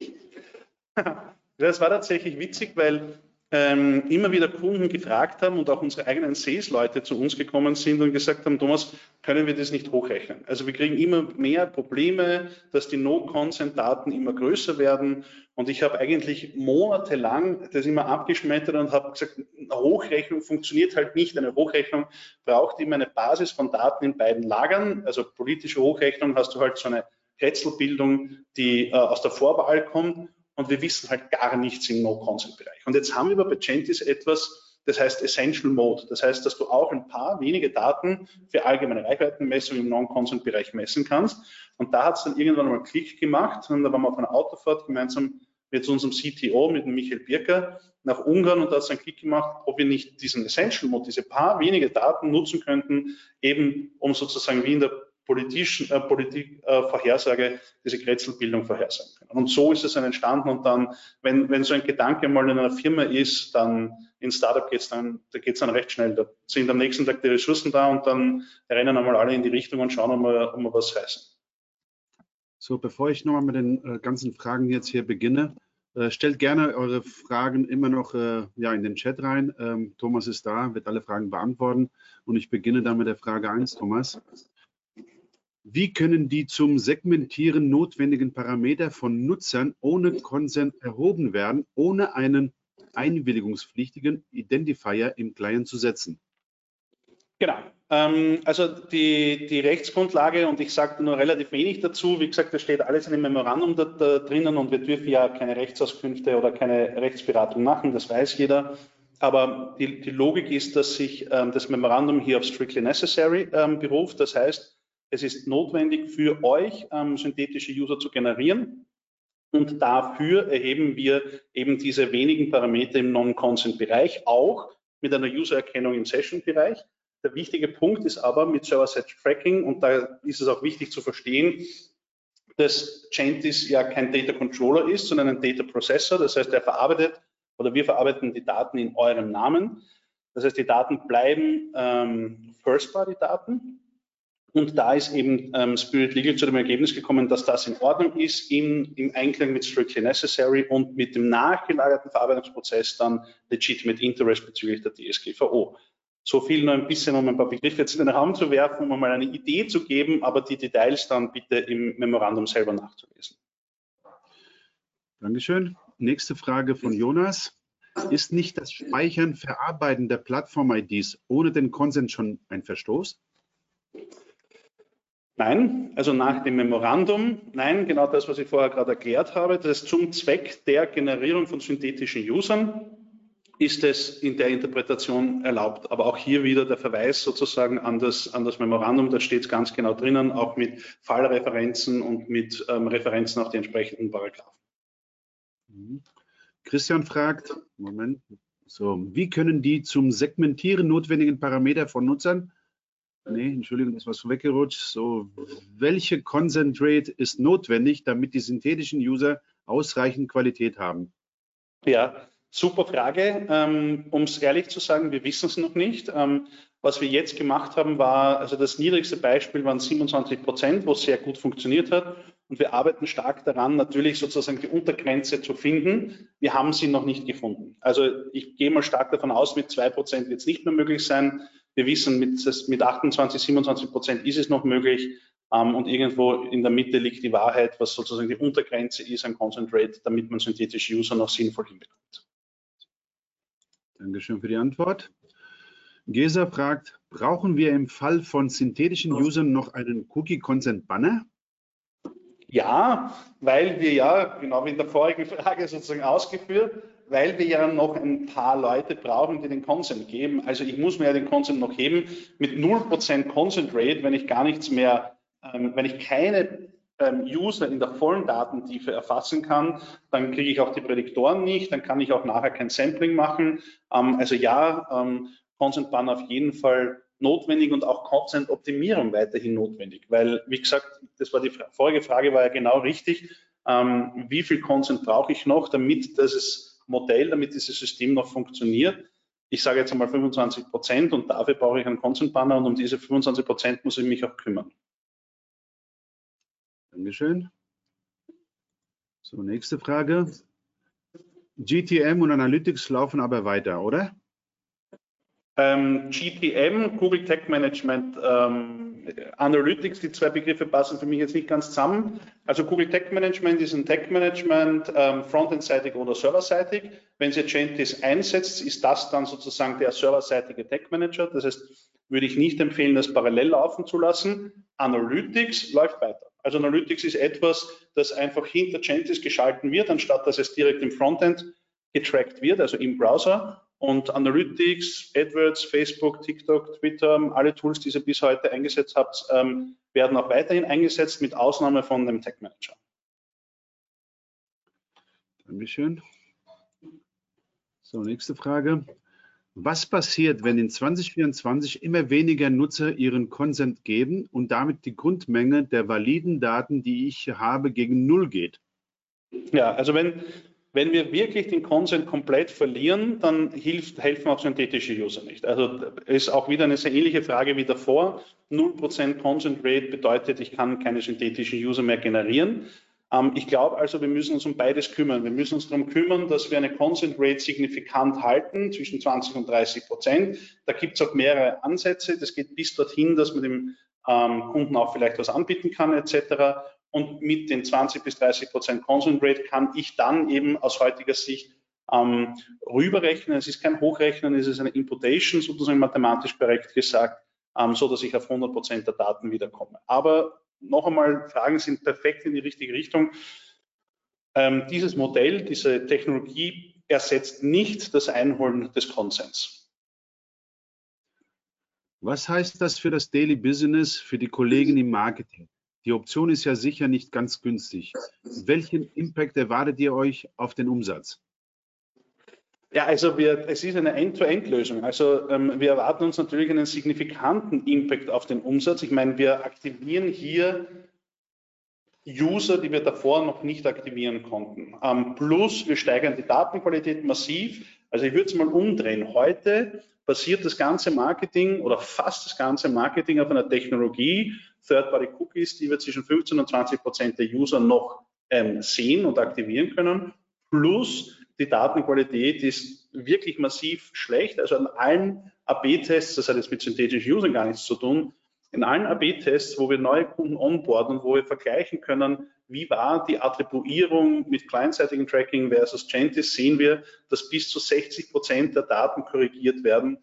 Das war tatsächlich witzig, weil ähm, immer wieder Kunden gefragt haben und auch unsere eigenen Sales-Leute zu uns gekommen sind und gesagt haben, Thomas, können wir das nicht hochrechnen? Also wir kriegen immer mehr Probleme, dass die No-Consent-Daten immer größer werden und ich habe eigentlich monatelang das immer abgeschmettert und habe gesagt, eine Hochrechnung funktioniert halt nicht. Eine Hochrechnung braucht immer eine Basis von Daten in beiden Lagern. Also politische Hochrechnung hast du halt so eine Rätselbildung, die äh, aus der Vorwahl kommt und wir wissen halt gar nichts im No-Consent-Bereich. Und jetzt haben wir bei Gentis etwas, das heißt Essential Mode. Das heißt, dass du auch ein paar wenige Daten für allgemeine Reichweitenmessung im Non-Consent-Bereich messen kannst. Und da hat es dann irgendwann mal Klick gemacht und da waren wir auf einer Autofahrt gemeinsam mit unserem CTO, mit Michael Birker, nach Ungarn und da hat es einen Klick gemacht, ob wir nicht diesen Essential Mode, diese paar wenige Daten nutzen könnten, eben um sozusagen wie in der politischen äh, Politikvorhersage äh, diese Kretzelbildung vorhersagen können. Und so ist es dann entstanden und dann, wenn, wenn so ein Gedanke mal in einer Firma ist, dann in Startup geht es dann, da geht es dann recht schnell. Da sind am nächsten Tag die Ressourcen da und dann rennen einmal alle in die Richtung und schauen, ob wir, ob wir was reißen. So, bevor ich nochmal mit den äh, ganzen Fragen jetzt hier beginne, äh, stellt gerne eure Fragen immer noch äh, ja, in den Chat rein. Ähm, Thomas ist da, wird alle Fragen beantworten. Und ich beginne dann mit der Frage 1, Thomas. Wie können die zum Segmentieren notwendigen Parameter von Nutzern ohne Consent erhoben werden, ohne einen einwilligungspflichtigen Identifier im Client zu setzen? Genau. Ähm, also die, die, Rechtsgrundlage, und ich sage nur relativ wenig dazu, wie gesagt, das steht alles in dem Memorandum da, da drinnen und wir dürfen ja keine Rechtsauskünfte oder keine Rechtsberatung machen, das weiß jeder. Aber die, die Logik ist, dass sich ähm, das Memorandum hier auf strictly necessary ähm, beruft. Das heißt, es ist notwendig für euch, ähm, synthetische User zu generieren. Und dafür erheben wir eben diese wenigen Parameter im Non-Consent-Bereich, auch mit einer User-Erkennung im Session-Bereich. Der wichtige Punkt ist aber mit Server-Side-Tracking, und da ist es auch wichtig zu verstehen, dass Gentis ja kein Data Controller ist, sondern ein Data Processor. Das heißt, er verarbeitet oder wir verarbeiten die Daten in eurem Namen. Das heißt, die Daten bleiben ähm, First-Party-Daten und da ist eben ähm, Spirit Legal zu dem Ergebnis gekommen, dass das in Ordnung ist, in, im Einklang mit Strictly Necessary und mit dem nachgelagerten Verarbeitungsprozess dann Legitimate Interest bezüglich der DSGVO. So viel nur ein bisschen, um ein paar Begriffe jetzt in den Raum zu werfen, um mal eine Idee zu geben, aber die Details dann bitte im Memorandum selber nachzulesen. Dankeschön. Nächste Frage von Jonas. Ist nicht das Speichern, Verarbeiten der Plattform-IDs ohne den Konsens schon ein Verstoß? Nein, also nach dem Memorandum, nein, genau das, was ich vorher gerade erklärt habe, das ist zum Zweck der Generierung von synthetischen Usern ist es in der Interpretation erlaubt. Aber auch hier wieder der Verweis sozusagen an das, an das Memorandum, da steht es ganz genau drinnen, auch mit Fallreferenzen und mit ähm, Referenzen auf die entsprechenden Paragraphen. Mhm. Christian fragt, Moment, so, wie können die zum Segmentieren notwendigen Parameter von Nutzern Nee, Entschuldigung, das war weggerutscht. So, welche Concentrate ist notwendig, damit die synthetischen User ausreichend Qualität haben? Ja, super Frage. Ähm, um es ehrlich zu sagen, wir wissen es noch nicht. Ähm, was wir jetzt gemacht haben, war, also das niedrigste Beispiel waren 27 Prozent, wo sehr gut funktioniert hat. und wir arbeiten stark daran, natürlich sozusagen die Untergrenze zu finden. Wir haben sie noch nicht gefunden. Also ich gehe mal stark davon aus, mit zwei Prozent wird es nicht mehr möglich sein. Wir wissen, mit, mit 28, 27 Prozent ist es noch möglich. Ähm, und irgendwo in der Mitte liegt die Wahrheit, was sozusagen die Untergrenze ist an Concentrate, damit man synthetische User noch sinnvoll hinbekommt. Dankeschön für die Antwort. Gesa fragt, brauchen wir im Fall von synthetischen Usern noch einen Cookie Consent Banner? Ja, weil wir ja, genau wie in der vorigen Frage sozusagen ausgeführt, weil wir ja noch ein paar Leute brauchen, die den Consent geben. Also ich muss mir ja den Consent noch geben mit 0% Consent Rate, wenn ich gar nichts mehr, ähm, wenn ich keine ähm, User in der vollen Datentiefe erfassen kann, dann kriege ich auch die Prädiktoren nicht, dann kann ich auch nachher kein Sampling machen. Ähm, also ja, ähm, Consent Banner auf jeden Fall notwendig und auch Content-Optimierung weiterhin notwendig, weil, wie gesagt, das war die vorige Frage, war ja genau richtig. Ähm, wie viel Consent brauche ich noch, damit dieses Modell, damit dieses System noch funktioniert? Ich sage jetzt einmal 25 Prozent und dafür brauche ich einen Consent-Banner und um diese 25 Prozent muss ich mich auch kümmern. Dankeschön. So, nächste Frage. GTM und Analytics laufen aber weiter, oder? Ähm, GTM, Google Tech Management, ähm, Analytics, die zwei Begriffe passen für mich jetzt nicht ganz zusammen. Also Google Tech Management ist ein Tech Management, ähm, frontendseitig oder serverseitig. Wenn Sie Gentis einsetzt, ist das dann sozusagen der serverseitige Tech Manager. Das heißt, würde ich nicht empfehlen, das parallel laufen zu lassen. Analytics läuft weiter. Also Analytics ist etwas, das einfach hinter Gentis geschalten wird, anstatt dass es direkt im Frontend getrackt wird, also im Browser. Und Analytics, AdWords, Facebook, TikTok, Twitter, alle Tools, die ihr bis heute eingesetzt habt, ähm, werden auch weiterhin eingesetzt, mit Ausnahme von dem Tech Manager. Dankeschön. So, nächste Frage. Was passiert, wenn in 2024 immer weniger Nutzer ihren Consent geben und damit die Grundmenge der validen Daten, die ich habe, gegen Null geht? Ja, also wenn, wenn wir wirklich den Consent komplett verlieren, dann hilft, helfen auch synthetische User nicht. Also ist auch wieder eine sehr ähnliche Frage wie davor. 0% Consent Rate bedeutet, ich kann keine synthetischen User mehr generieren. Ähm, ich glaube also, wir müssen uns um beides kümmern. Wir müssen uns darum kümmern, dass wir eine Consent Rate signifikant halten, zwischen 20 und 30 Prozent. Da gibt es auch mehrere Ansätze. Das geht bis dorthin, dass man dem ähm, Kunden auch vielleicht was anbieten kann etc und mit den 20 bis 30 Prozent Rate kann ich dann eben aus heutiger Sicht ähm, rüberrechnen. Es ist kein Hochrechnen, es ist eine Imputation, sozusagen mathematisch korrekt gesagt, ähm, so dass ich auf 100 Prozent der Daten wiederkomme. Aber noch einmal, Fragen sind perfekt in die richtige Richtung. Ähm, dieses Modell, diese Technologie ersetzt nicht das Einholen des Konsens. Was heißt das für das Daily Business, für die Kollegen im Marketing? Die Option ist ja sicher nicht ganz günstig. Welchen Impact erwartet ihr euch auf den Umsatz? Ja, also wir, es ist eine End-to-End-Lösung. Also ähm, wir erwarten uns natürlich einen signifikanten Impact auf den Umsatz. Ich meine, wir aktivieren hier User, die wir davor noch nicht aktivieren konnten. Ähm, plus wir steigern die Datenqualität massiv. Also ich würde es mal umdrehen. Heute basiert das ganze Marketing oder fast das ganze Marketing auf einer Technologie, Third-Party-Cookies, die wir zwischen 15 und 20 Prozent der User noch ähm, sehen und aktivieren können. Plus die Datenqualität ist wirklich massiv schlecht. Also an allen AB-Tests, das hat jetzt mit synthetischen Usern gar nichts zu tun, in allen AB-Tests, wo wir neue Kunden onboarden und wo wir vergleichen können, wie war die Attribuierung mit kleinseitigen Tracking versus Gentis, sehen wir, dass bis zu 60 Prozent der Daten korrigiert werden.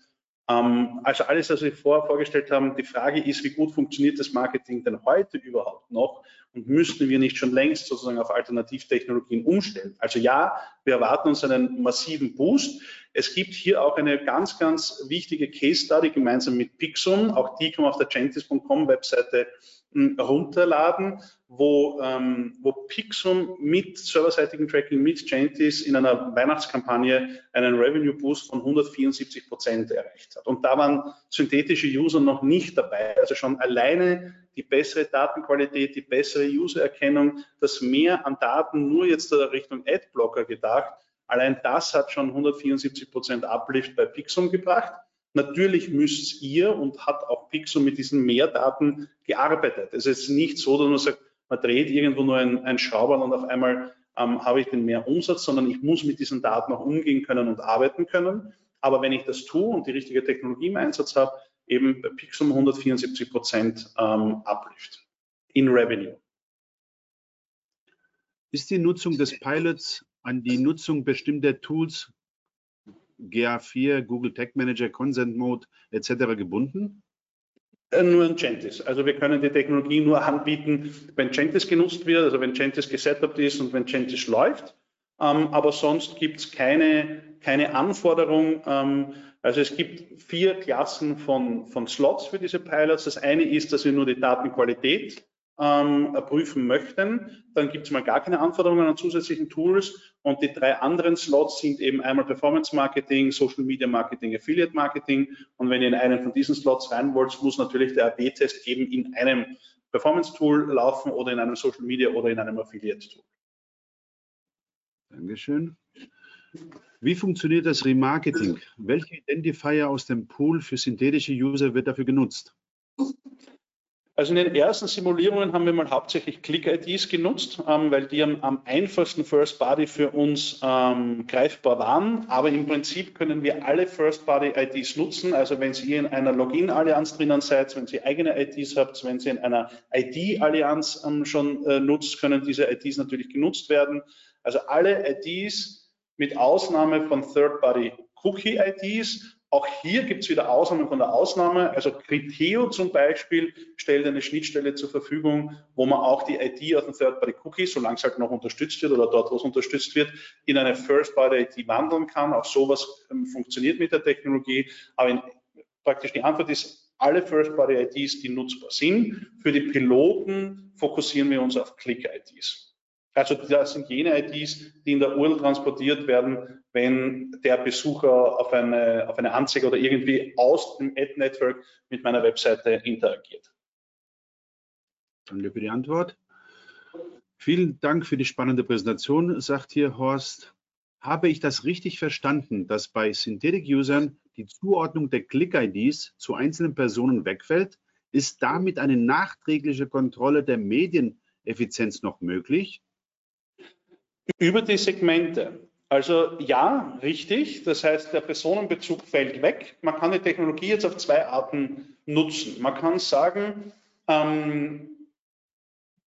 Ähm, also alles, was wir vorher vorgestellt haben, die Frage ist, wie gut funktioniert das Marketing denn heute überhaupt noch und müssten wir nicht schon längst sozusagen auf Alternativtechnologien umstellen? Also ja, wir erwarten uns einen massiven Boost. Es gibt hier auch eine ganz, ganz wichtige Case Study gemeinsam mit Pixum. Auch die kann man auf der gentis.com Webseite runterladen, wo, ähm, wo Pixum mit serverseitigem Tracking, mit Gentis in einer Weihnachtskampagne einen Revenue Boost von 174 Prozent erreicht hat. Und da waren synthetische User noch nicht dabei. Also schon alleine die bessere Datenqualität, die bessere Usererkennung, das mehr an Daten nur jetzt Richtung Adblocker gedacht. Allein das hat schon 174 Prozent Uplift bei Pixum gebracht. Natürlich müsst ihr und hat auch Pixel mit diesen Mehrdaten gearbeitet. Es ist nicht so, dass man sagt, man dreht irgendwo nur ein, ein Schrauber und auf einmal ähm, habe ich den mehr Umsatz, sondern ich muss mit diesen Daten auch umgehen können und arbeiten können. Aber wenn ich das tue und die richtige Technologie im Einsatz habe, eben bei Pixum 174 Prozent ähm, Uplift in Revenue. Ist die Nutzung des Pilots an die Nutzung bestimmter Tools, GA4, Google Tag Manager, Consent Mode etc. gebunden? Äh, nur in Gentis. Also wir können die Technologie nur anbieten, wenn Gentis genutzt wird, also wenn Gentis gesetupt ist und wenn Gentis läuft. Ähm, aber sonst gibt es keine, keine Anforderung. Ähm, also es gibt vier Klassen von, von Slots für diese Pilots. Das eine ist, dass wir nur die Datenqualität ähm, prüfen möchten, dann gibt es mal gar keine Anforderungen an zusätzlichen Tools und die drei anderen Slots sind eben einmal Performance Marketing, Social Media Marketing, Affiliate Marketing und wenn ihr in einen von diesen Slots rein wollt, muss natürlich der AB-Test eben in einem Performance Tool laufen oder in einem Social Media oder in einem Affiliate Tool. Dankeschön. Wie funktioniert das Remarketing? Welche Identifier aus dem Pool für synthetische User wird dafür genutzt? Also in den ersten Simulierungen haben wir mal hauptsächlich Click-IDs genutzt, ähm, weil die am, am, einfachsten First-Party für uns ähm, greifbar waren. Aber im Prinzip können wir alle First-Party-IDs nutzen. Also wenn Sie in einer Login-Allianz drinnen seid, wenn Sie eigene IDs habt, wenn Sie in einer ID-Allianz ähm, schon äh, nutzt, können diese IDs natürlich genutzt werden. Also alle IDs mit Ausnahme von Third-Party-Cookie-IDs auch hier gibt es wieder Ausnahmen von der Ausnahme. Also Criteo zum Beispiel stellt eine Schnittstelle zur Verfügung, wo man auch die ID aus dem Third-Party-Cookie, solange es halt noch unterstützt wird oder dort, wo es unterstützt wird, in eine First-Party-ID wandeln kann. Auch sowas ähm, funktioniert mit der Technologie. Aber in, praktisch die Antwort ist, alle First-Party-IDs, die nutzbar sind. Für die Piloten fokussieren wir uns auf Click-IDs. Also das sind jene IDs, die in der URL transportiert werden, wenn der Besucher auf eine, auf eine Anzeige oder irgendwie aus dem Ad-Network mit meiner Webseite interagiert. Danke für die Antwort. Vielen Dank für die spannende Präsentation, sagt hier Horst. Habe ich das richtig verstanden, dass bei Synthetic-Usern die Zuordnung der Click-IDs zu einzelnen Personen wegfällt? Ist damit eine nachträgliche Kontrolle der Medieneffizienz noch möglich? Über die Segmente. Also ja, richtig. Das heißt, der Personenbezug fällt weg. Man kann die Technologie jetzt auf zwei Arten nutzen. Man kann sagen, ähm,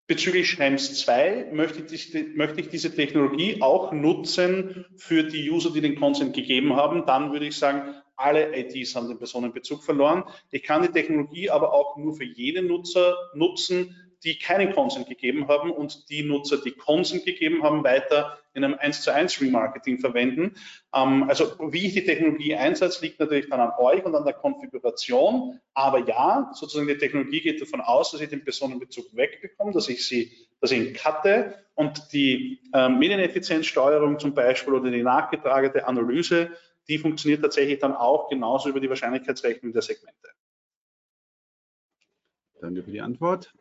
bezüglich Schrems 2 möchte ich, möchte ich, diese Technologie auch nutzen für die User, die den Consent gegeben haben. Dann würde ich sagen, alle IDs haben den Personenbezug verloren. Ich kann die Technologie aber auch nur für jene Nutzer nutzen, die keinen Consent gegeben haben und die Nutzer, die Consent gegeben haben, weiter in einem 1 zu 1 Remarketing verwenden. Ähm, also wie ich die Technologie einsetze, liegt natürlich dann an euch und an der Konfiguration. Aber ja, sozusagen die Technologie geht davon aus, dass ich den Personenbezug wegbekomme, dass ich sie, dass ich ihn cutte und die ähm, Medieneffizienzsteuerung zum Beispiel oder die nachgetragene Analyse, die funktioniert tatsächlich dann auch genauso über die Wahrscheinlichkeitsrechnung der Segmente. Danke für die Antwort.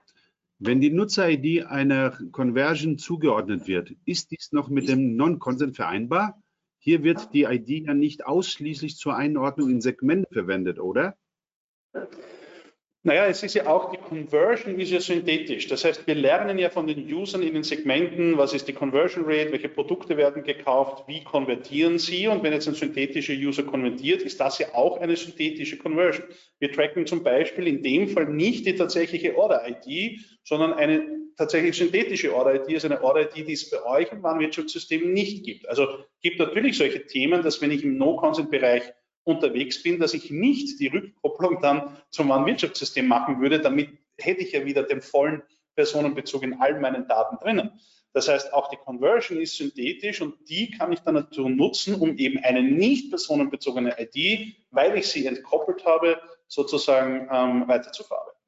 Wenn die Nutzer-ID einer Conversion zugeordnet wird, ist dies noch mit dem Non-Consent vereinbar? Hier wird die ID ja nicht ausschließlich zur Einordnung in Segmente verwendet, oder? Naja, es ist ja auch, die Conversion ist ja synthetisch. Das heißt, wir lernen ja von den Usern in den Segmenten, was ist die Conversion Rate, welche Produkte werden gekauft, wie konvertieren sie. Und wenn jetzt ein synthetischer User konvertiert, ist das ja auch eine synthetische Conversion. Wir tracken zum Beispiel in dem Fall nicht die tatsächliche Order-ID, sondern eine tatsächlich synthetische Order-ID, also eine Order-ID, die es bei euch im Warenwirtschaftssystem nicht gibt. Also gibt natürlich solche Themen, dass wenn ich im No-Consent-Bereich unterwegs bin, dass ich nicht die Rückkopplung dann zum Warenwirtschaftssystem machen würde. Damit hätte ich ja wieder den vollen Personenbezug in all meinen Daten drinnen. Das heißt, auch die Conversion ist synthetisch und die kann ich dann dazu nutzen, um eben eine nicht personenbezogene ID, weil ich sie entkoppelt habe, sozusagen ähm, weiter zu verarbeiten.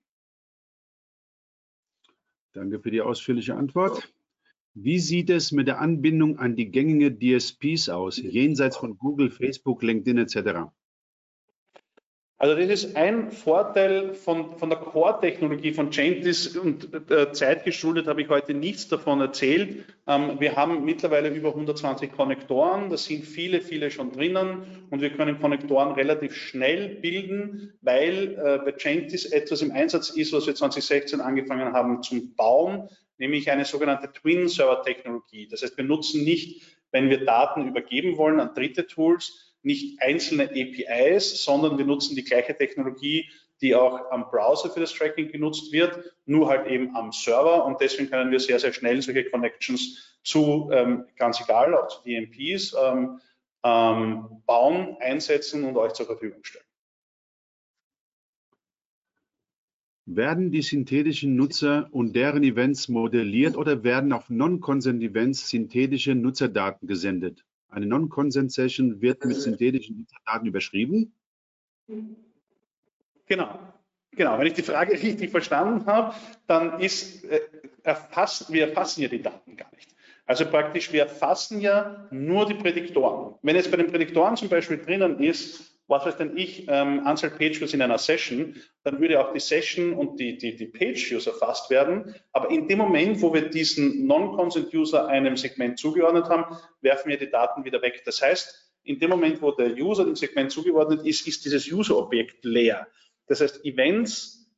Danke für die ausführliche Antwort. Wie sieht es mit der Anbindung an die gängigen DSPs aus, jenseits von Google, Facebook, LinkedIn etc.? Also das ist ein Vorteil von, von der Core-Technologie von Gentis und äh, zeitgeschuldet habe ich heute nichts davon erzählt. Ähm, wir haben mittlerweile über 120 Konnektoren, da sind viele, viele schon drinnen und wir können Konnektoren relativ schnell bilden, weil äh, bei Gentis etwas im Einsatz ist, was wir 2016 angefangen haben zum Bauen, nämlich eine sogenannte Twin-Server-Technologie. Das heißt, wir nutzen nicht, wenn wir Daten übergeben wollen an dritte Tools, nicht einzelne APIs, sondern wir nutzen die gleiche Technologie, die auch am Browser für das Tracking genutzt wird, nur halt eben am Server und deswegen können wir sehr, sehr schnell solche Connections zu, ähm, ganz egal, auch zu DMPs, ähm, ähm, bauen, einsetzen und euch zur Verfügung stellen. Werden die synthetischen Nutzer und deren Events modelliert oder werden auf Non-Consent-Events synthetische Nutzerdaten gesendet? Eine Non-Consent-Session wird mit synthetischen Nutzerdaten überschrieben? Genau. Genau, wenn ich die Frage richtig verstanden habe, dann ist, äh, erfasst, wir erfassen ja die Daten gar nicht. Also praktisch, wir erfassen ja nur die Prädiktoren. Wenn jetzt bei den Prädiktoren zum Beispiel drinnen ist, was weiß denn ich, ähm, Anzahl Page-Views in einer Session, dann würde auch die Session und die, die, die Page-Views erfasst werden. Aber in dem Moment, wo wir diesen Non-Consent-User einem Segment zugeordnet haben, werfen wir die Daten wieder weg. Das heißt, in dem Moment, wo der User dem Segment zugeordnet ist, ist dieses User-Objekt leer. Das heißt, Events,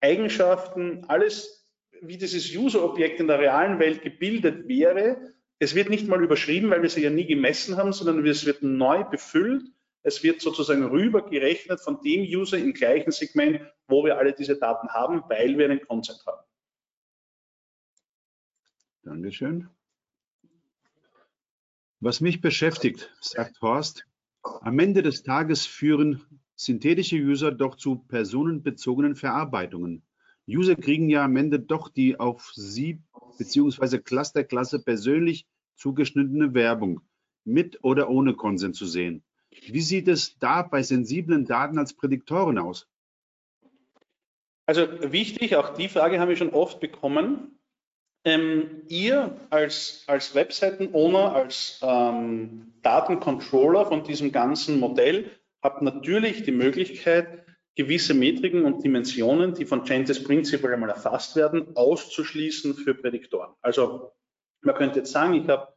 Eigenschaften, alles, wie dieses User-Objekt in der realen Welt gebildet wäre, es wird nicht mal überschrieben, weil wir sie ja nie gemessen haben, sondern es wird neu befüllt es wird sozusagen rübergerechnet von dem User im gleichen Segment, wo wir alle diese Daten haben, weil wir einen Consent haben. Dankeschön. Was mich beschäftigt, sagt Horst, am Ende des Tages führen synthetische User doch zu personenbezogenen Verarbeitungen. User kriegen ja am Ende doch die auf sie bzw. Clusterklasse persönlich zugeschnittene Werbung mit oder ohne Konsens zu sehen. Wie sieht es da bei sensiblen Daten als Prädiktoren aus? Also wichtig, auch die Frage haben wir schon oft bekommen. Ähm, ihr als, als Webseiten-Owner, als ähm, Datencontroller von diesem ganzen Modell habt natürlich die Möglichkeit, gewisse Metriken und Dimensionen, die von Gentis Principle einmal erfasst werden, auszuschließen für Prädiktoren. Also man könnte jetzt sagen, ich habe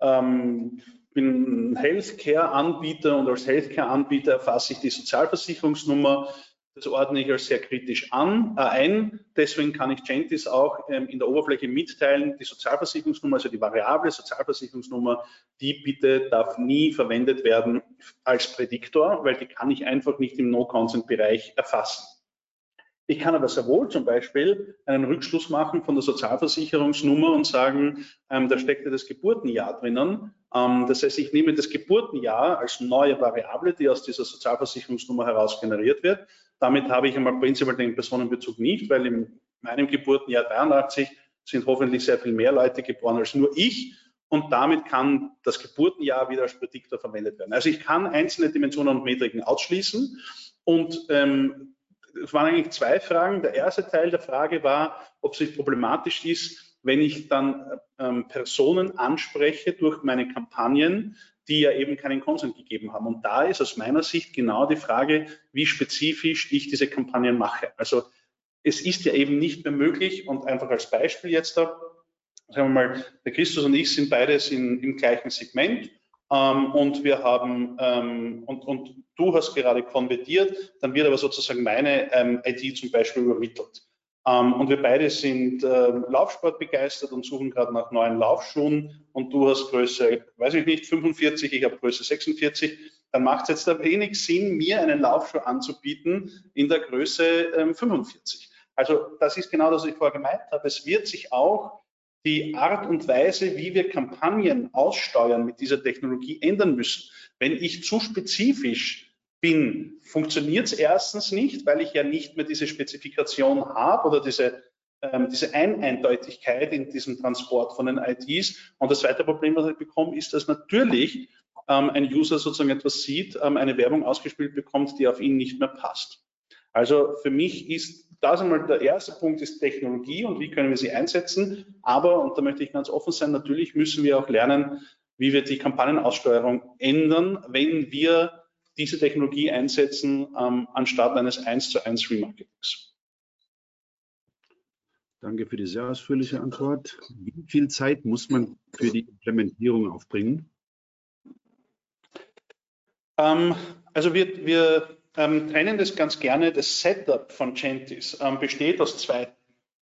ähm, bin Healthcare-Anbieter und als Healthcare-Anbieter erfasse ich die Sozialversicherungsnummer. Das ordne ich als sehr kritisch an, äh, ein. Deswegen kann ich Gentis auch ähm, in der Oberfläche mitteilen, die Sozialversicherungsnummer, also die variable Sozialversicherungsnummer, die bitte darf nie verwendet werden als Prädiktor, weil die kann ich einfach nicht im No-Consent-Bereich erfassen. Ich kann aber sehr wohl zum Beispiel einen Rückschluss machen von der Sozialversicherungsnummer und sagen, ähm, da steckt ja das Geburtenjahr drinnen. Ähm, das heißt, ich nehme das Geburtenjahr als neue Variable, die aus dieser Sozialversicherungsnummer heraus generiert wird. Damit habe ich einmal prinzipiell den Personenbezug nicht, weil in meinem Geburtenjahr 83 sind hoffentlich sehr viel mehr Leute geboren als nur ich. Und damit kann das Geburtenjahr wieder als Prädiktor verwendet werden. Also ich kann einzelne Dimensionen und Metriken ausschließen. Und ähm, es waren eigentlich zwei Fragen. Der erste Teil der Frage war, ob es nicht problematisch ist, wenn ich dann ähm, Personen anspreche durch meine Kampagnen, die ja eben keinen Konsent gegeben haben. Und da ist aus meiner Sicht genau die Frage, wie spezifisch ich diese Kampagnen mache. Also es ist ja eben nicht mehr möglich und einfach als Beispiel jetzt da, sagen wir mal, der Christus und ich sind beides in, im gleichen Segment ähm, und wir haben, ähm, und, und du hast gerade konvertiert, dann wird aber sozusagen meine ähm, ID zum Beispiel übermittelt. Ähm, und wir beide sind äh, Laufsport begeistert und suchen gerade nach neuen Laufschuhen und du hast Größe, weiß ich nicht, 45, ich habe Größe 46. Dann macht es jetzt da wenig Sinn, mir einen Laufschuh anzubieten in der Größe ähm, 45. Also das ist genau das, was ich vorher gemeint habe. Es wird sich auch die Art und Weise, wie wir Kampagnen aussteuern mit dieser Technologie ändern müssen. Wenn ich zu spezifisch bin, funktioniert es erstens nicht, weil ich ja nicht mehr diese Spezifikation habe oder diese, ähm, diese Eindeutigkeit in diesem Transport von den IDs. Und das zweite Problem, was ich bekomme, ist, dass natürlich ähm, ein User sozusagen etwas sieht, ähm, eine Werbung ausgespielt bekommt, die auf ihn nicht mehr passt. Also für mich ist das einmal der erste Punkt ist Technologie und wie können wir sie einsetzen. Aber, und da möchte ich ganz offen sein, natürlich müssen wir auch lernen, wie wir die Kampagnenaussteuerung ändern, wenn wir diese Technologie einsetzen, ähm, anstatt eines 1 zu 1 Remarketings. Danke für die sehr ausführliche Antwort. Wie viel Zeit muss man für die Implementierung aufbringen? Ähm, also wir, wir ähm, trennen das ganz gerne. Das Setup von Gentis ähm, besteht aus zwei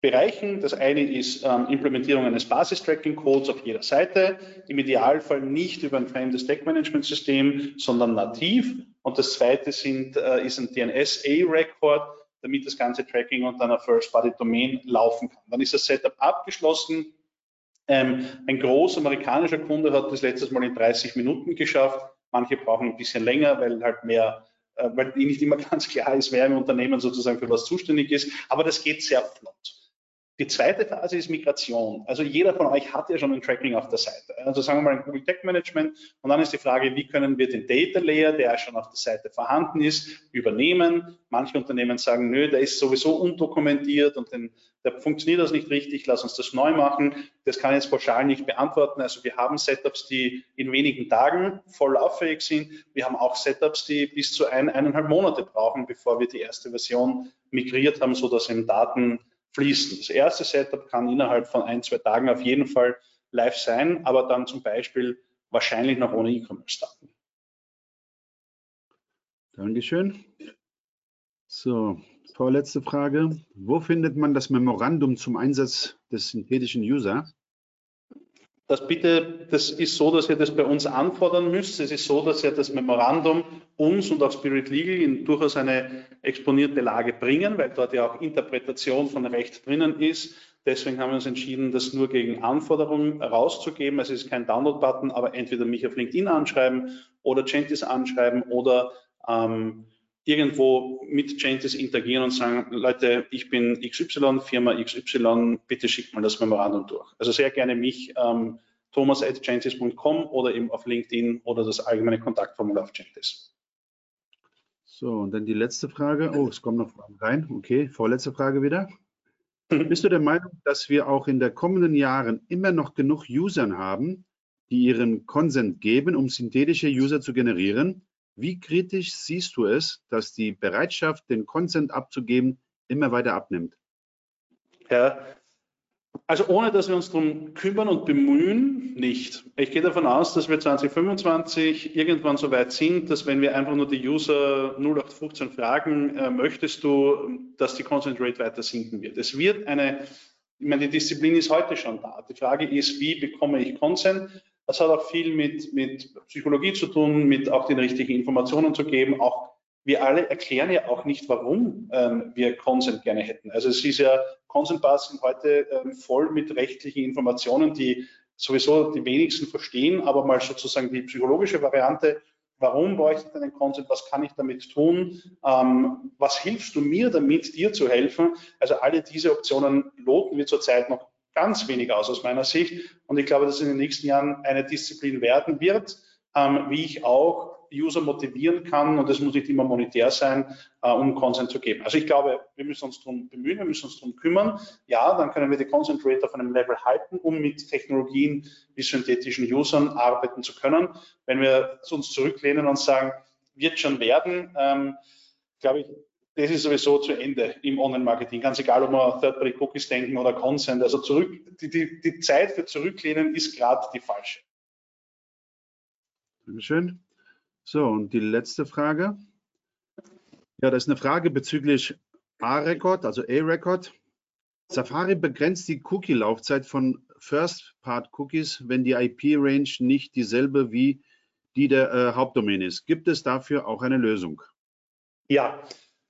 Bereichen. Das eine ist ähm, Implementierung eines Basis-Tracking-Codes auf jeder Seite, im Idealfall nicht über ein fremdes Tag-Management-System, sondern nativ. Und das zweite sind, äh, ist ein DNS-A-Record, damit das ganze Tracking unter einer First-Party-Domain laufen kann. Dann ist das Setup abgeschlossen. Ähm, ein großer amerikanischer Kunde hat das letztes Mal in 30 Minuten geschafft. Manche brauchen ein bisschen länger, weil halt mehr weil nicht immer ganz klar ist, wer im Unternehmen sozusagen für was zuständig ist. Aber das geht sehr flott. Die zweite Phase ist Migration. Also jeder von euch hat ja schon ein Tracking auf der Seite. Also sagen wir mal ein Google Tech Management. Und dann ist die Frage, wie können wir den Data Layer, der schon auf der Seite vorhanden ist, übernehmen? Manche Unternehmen sagen, nö, der ist sowieso undokumentiert und den, der funktioniert das nicht richtig, lass uns das neu machen. Das kann ich jetzt pauschal nicht beantworten. Also wir haben Setups, die in wenigen Tagen voll lauffähig sind. Wir haben auch Setups, die bis zu ein, eineinhalb Monate brauchen, bevor wir die erste Version migriert haben, sodass im Daten fließen. Das erste Setup kann innerhalb von ein, zwei Tagen auf jeden Fall live sein, aber dann zum Beispiel wahrscheinlich noch ohne E-Commerce-Daten. Dankeschön. So, vorletzte Frage. Wo findet man das Memorandum zum Einsatz des synthetischen Users? das bitte, das ist so, dass ihr das bei uns anfordern müsst. Es ist so, dass ihr das Memorandum uns und auch Spirit Legal in durchaus eine exponierte Lage bringen, weil dort ja auch Interpretation von Recht drinnen ist. Deswegen haben wir uns entschieden, das nur gegen Anforderungen rauszugeben. Es ist kein Download-Button, aber entweder mich auf LinkedIn anschreiben oder Gentis anschreiben oder ähm, irgendwo mit Gentis interagieren und sagen, Leute, ich bin XY, Firma XY, bitte schickt mal das Memorandum durch. Also sehr gerne mich, ähm, thomas.gentis.com oder eben auf LinkedIn oder das allgemeine Kontaktformular auf Gentis. So, und dann die letzte Frage. Oh, es kommen noch Fragen rein. Okay, vorletzte Frage wieder. Bist du der Meinung, dass wir auch in den kommenden Jahren immer noch genug Usern haben, die ihren Consent geben, um synthetische User zu generieren? Wie kritisch siehst du es, dass die Bereitschaft, den Consent abzugeben, immer weiter abnimmt? Ja, also ohne dass wir uns darum kümmern und bemühen, nicht. Ich gehe davon aus, dass wir 2025 irgendwann so weit sind, dass wenn wir einfach nur die User 0815 fragen, äh, möchtest du, dass die Consent Rate weiter sinken wird. Es wird eine, ich meine, die Disziplin ist heute schon da. Die Frage ist, wie bekomme ich Consent? Das hat auch viel mit, mit Psychologie zu tun, mit auch den richtigen Informationen zu geben. Auch wir alle erklären ja auch nicht, warum ähm, wir Consent gerne hätten. Also es ist ja, Consent-Bars sind heute ähm, voll mit rechtlichen Informationen, die sowieso die wenigsten verstehen, aber mal sozusagen die psychologische Variante, warum bräuchte ich einen Consent, was kann ich damit tun, ähm, was hilfst du mir damit, dir zu helfen. Also alle diese Optionen loten wir zurzeit noch ganz wenig aus aus meiner Sicht. Und ich glaube, dass in den nächsten Jahren eine Disziplin werden wird, ähm, wie ich auch User motivieren kann und es muss nicht immer monetär sein, äh, um Consent zu geben. Also ich glaube, wir müssen uns darum bemühen, wir müssen uns darum kümmern. Ja, dann können wir die Consent Rate auf einem Level halten, um mit Technologien wie synthetischen Usern arbeiten zu können. Wenn wir uns zurücklehnen und sagen, wird schon werden, ähm, glaube ich, das ist sowieso zu Ende im Online-Marketing. Ganz egal, ob wir Third-Party-Cookies denken oder Consent. Also zurück, die, die, die Zeit für Zurücklehnen ist gerade die falsche. Dankeschön. So, und die letzte Frage. Ja, das ist eine Frage bezüglich A-Record, also A-Record. Safari begrenzt die Cookie-Laufzeit von First-Part-Cookies, wenn die IP-Range nicht dieselbe wie die der äh, Hauptdomain ist. Gibt es dafür auch eine Lösung? Ja,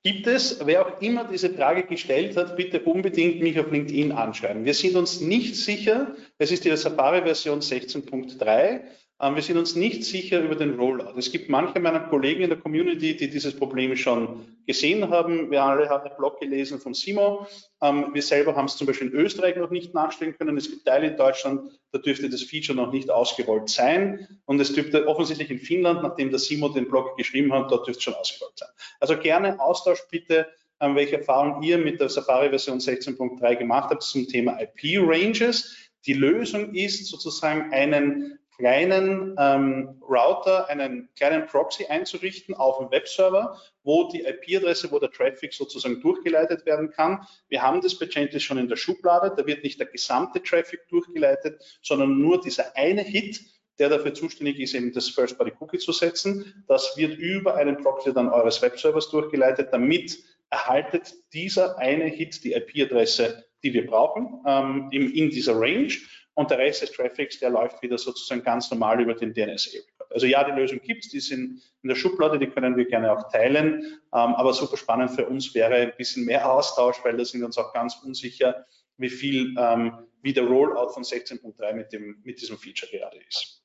Gibt es, wer auch immer diese Frage gestellt hat, bitte unbedingt mich auf LinkedIn anschreiben. Wir sind uns nicht sicher, es ist die Safari-Version 16.3, ähm, wir sind uns nicht sicher über den Rollout. Es gibt manche meiner Kollegen in der Community, die dieses Problem schon gesehen haben. Wir alle haben den Blog gelesen von Simo. Ähm, wir selber haben es zum Beispiel in Österreich noch nicht nachstellen können. Es gibt Teile in Deutschland, da dürfte das Feature noch nicht ausgerollt sein. Und es dürfte offensichtlich in Finnland, nachdem der Simo den Blog geschrieben hat, dort dürfte es schon ausgerollt sein. Also gerne Austausch bitte ähm, welche Erfahrung ihr mit der Safari-Version 16.3 gemacht habt zum Thema IP-Ranges. Die Lösung ist sozusagen einen kleinen ähm, Router, einen kleinen Proxy einzurichten auf dem Webserver, wo die IP-Adresse, wo der Traffic sozusagen durchgeleitet werden kann. Wir haben das bei Gentis schon in der Schublade. Da wird nicht der gesamte Traffic durchgeleitet, sondern nur dieser eine Hit, der dafür zuständig ist, eben das First-Party-Cookie zu setzen. Das wird über einen Proxy dann eures Webservers durchgeleitet. Damit erhaltet dieser eine Hit die IP-Adresse die wir brauchen ähm, in, dieser Range und der Rest des Traffics, der läuft wieder sozusagen ganz normal über den DNS Report. Also ja, die Lösung gibt es, die sind in der Schublade, die können wir gerne auch teilen, ähm, aber super spannend für uns wäre ein bisschen mehr Austausch, weil da sind wir uns auch ganz unsicher, wie viel, ähm, wie der Rollout von 16.3 mit, dem, mit diesem Feature gerade ist.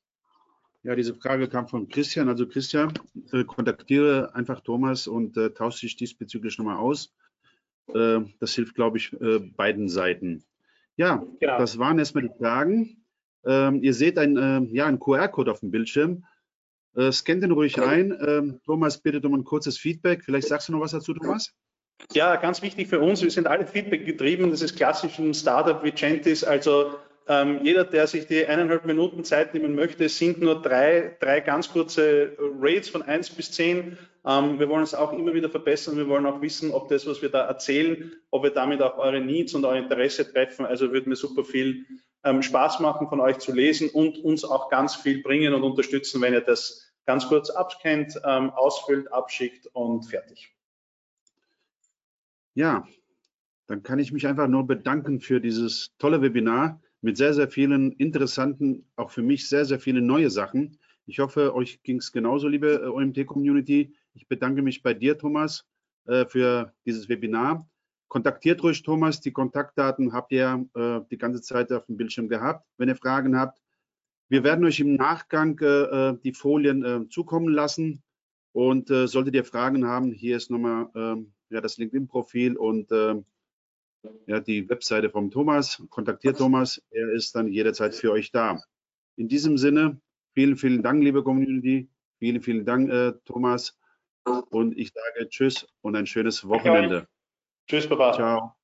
Ja, diese Frage kam von Christian. Also Christian, äh, kontaktiere einfach Thomas und äh, tausche dich diesbezüglich nochmal aus. Äh, das hilft, glaube ich, äh, beiden Seiten. Ja, genau. das waren erstmal die Fragen. Ähm, ihr seht ein, äh, ja, einen QR-Code auf dem Bildschirm. Äh, scannt den ruhig ein. Ähm, Thomas bittet um ein kurzes Feedback. Vielleicht sagst du noch was dazu, Thomas? Ja, ganz wichtig für uns. Wir sind alle Feedback getrieben. Das ist klassisch ein Startup wie Gentis. Also ähm, jeder, der sich die eineinhalb Minuten Zeit nehmen möchte, sind nur drei, drei ganz kurze Rates von eins bis zehn. Ähm, wir wollen es auch immer wieder verbessern. Wir wollen auch wissen, ob das, was wir da erzählen, ob wir damit auch eure Needs und euer Interesse treffen. Also würde mir super viel ähm, Spaß machen, von euch zu lesen und uns auch ganz viel bringen und unterstützen, wenn ihr das ganz kurz abscannt, ähm, ausfüllt, abschickt und fertig. Ja, dann kann ich mich einfach nur bedanken für dieses tolle Webinar mit sehr, sehr vielen interessanten, auch für mich sehr, sehr viele neue Sachen. Ich hoffe, euch ging es genauso, liebe äh, OMT-Community. Ich bedanke mich bei dir, Thomas, äh, für dieses Webinar. Kontaktiert ruhig Thomas, die Kontaktdaten habt ihr äh, die ganze Zeit auf dem Bildschirm gehabt, wenn ihr Fragen habt. Wir werden euch im Nachgang die Folien zukommen lassen und solltet ihr Fragen haben, hier ist nochmal ähm, ja, das LinkedIn-Profil und ähm, ja, die Webseite vom Thomas. Kontaktiert Thomas, er ist dann jederzeit für euch da. In diesem Sinne, vielen, vielen Dank, liebe Community. Vielen, vielen Dank, äh, Thomas. Und ich sage Tschüss und ein schönes Wochenende. Tschüss, Baba. Ciao.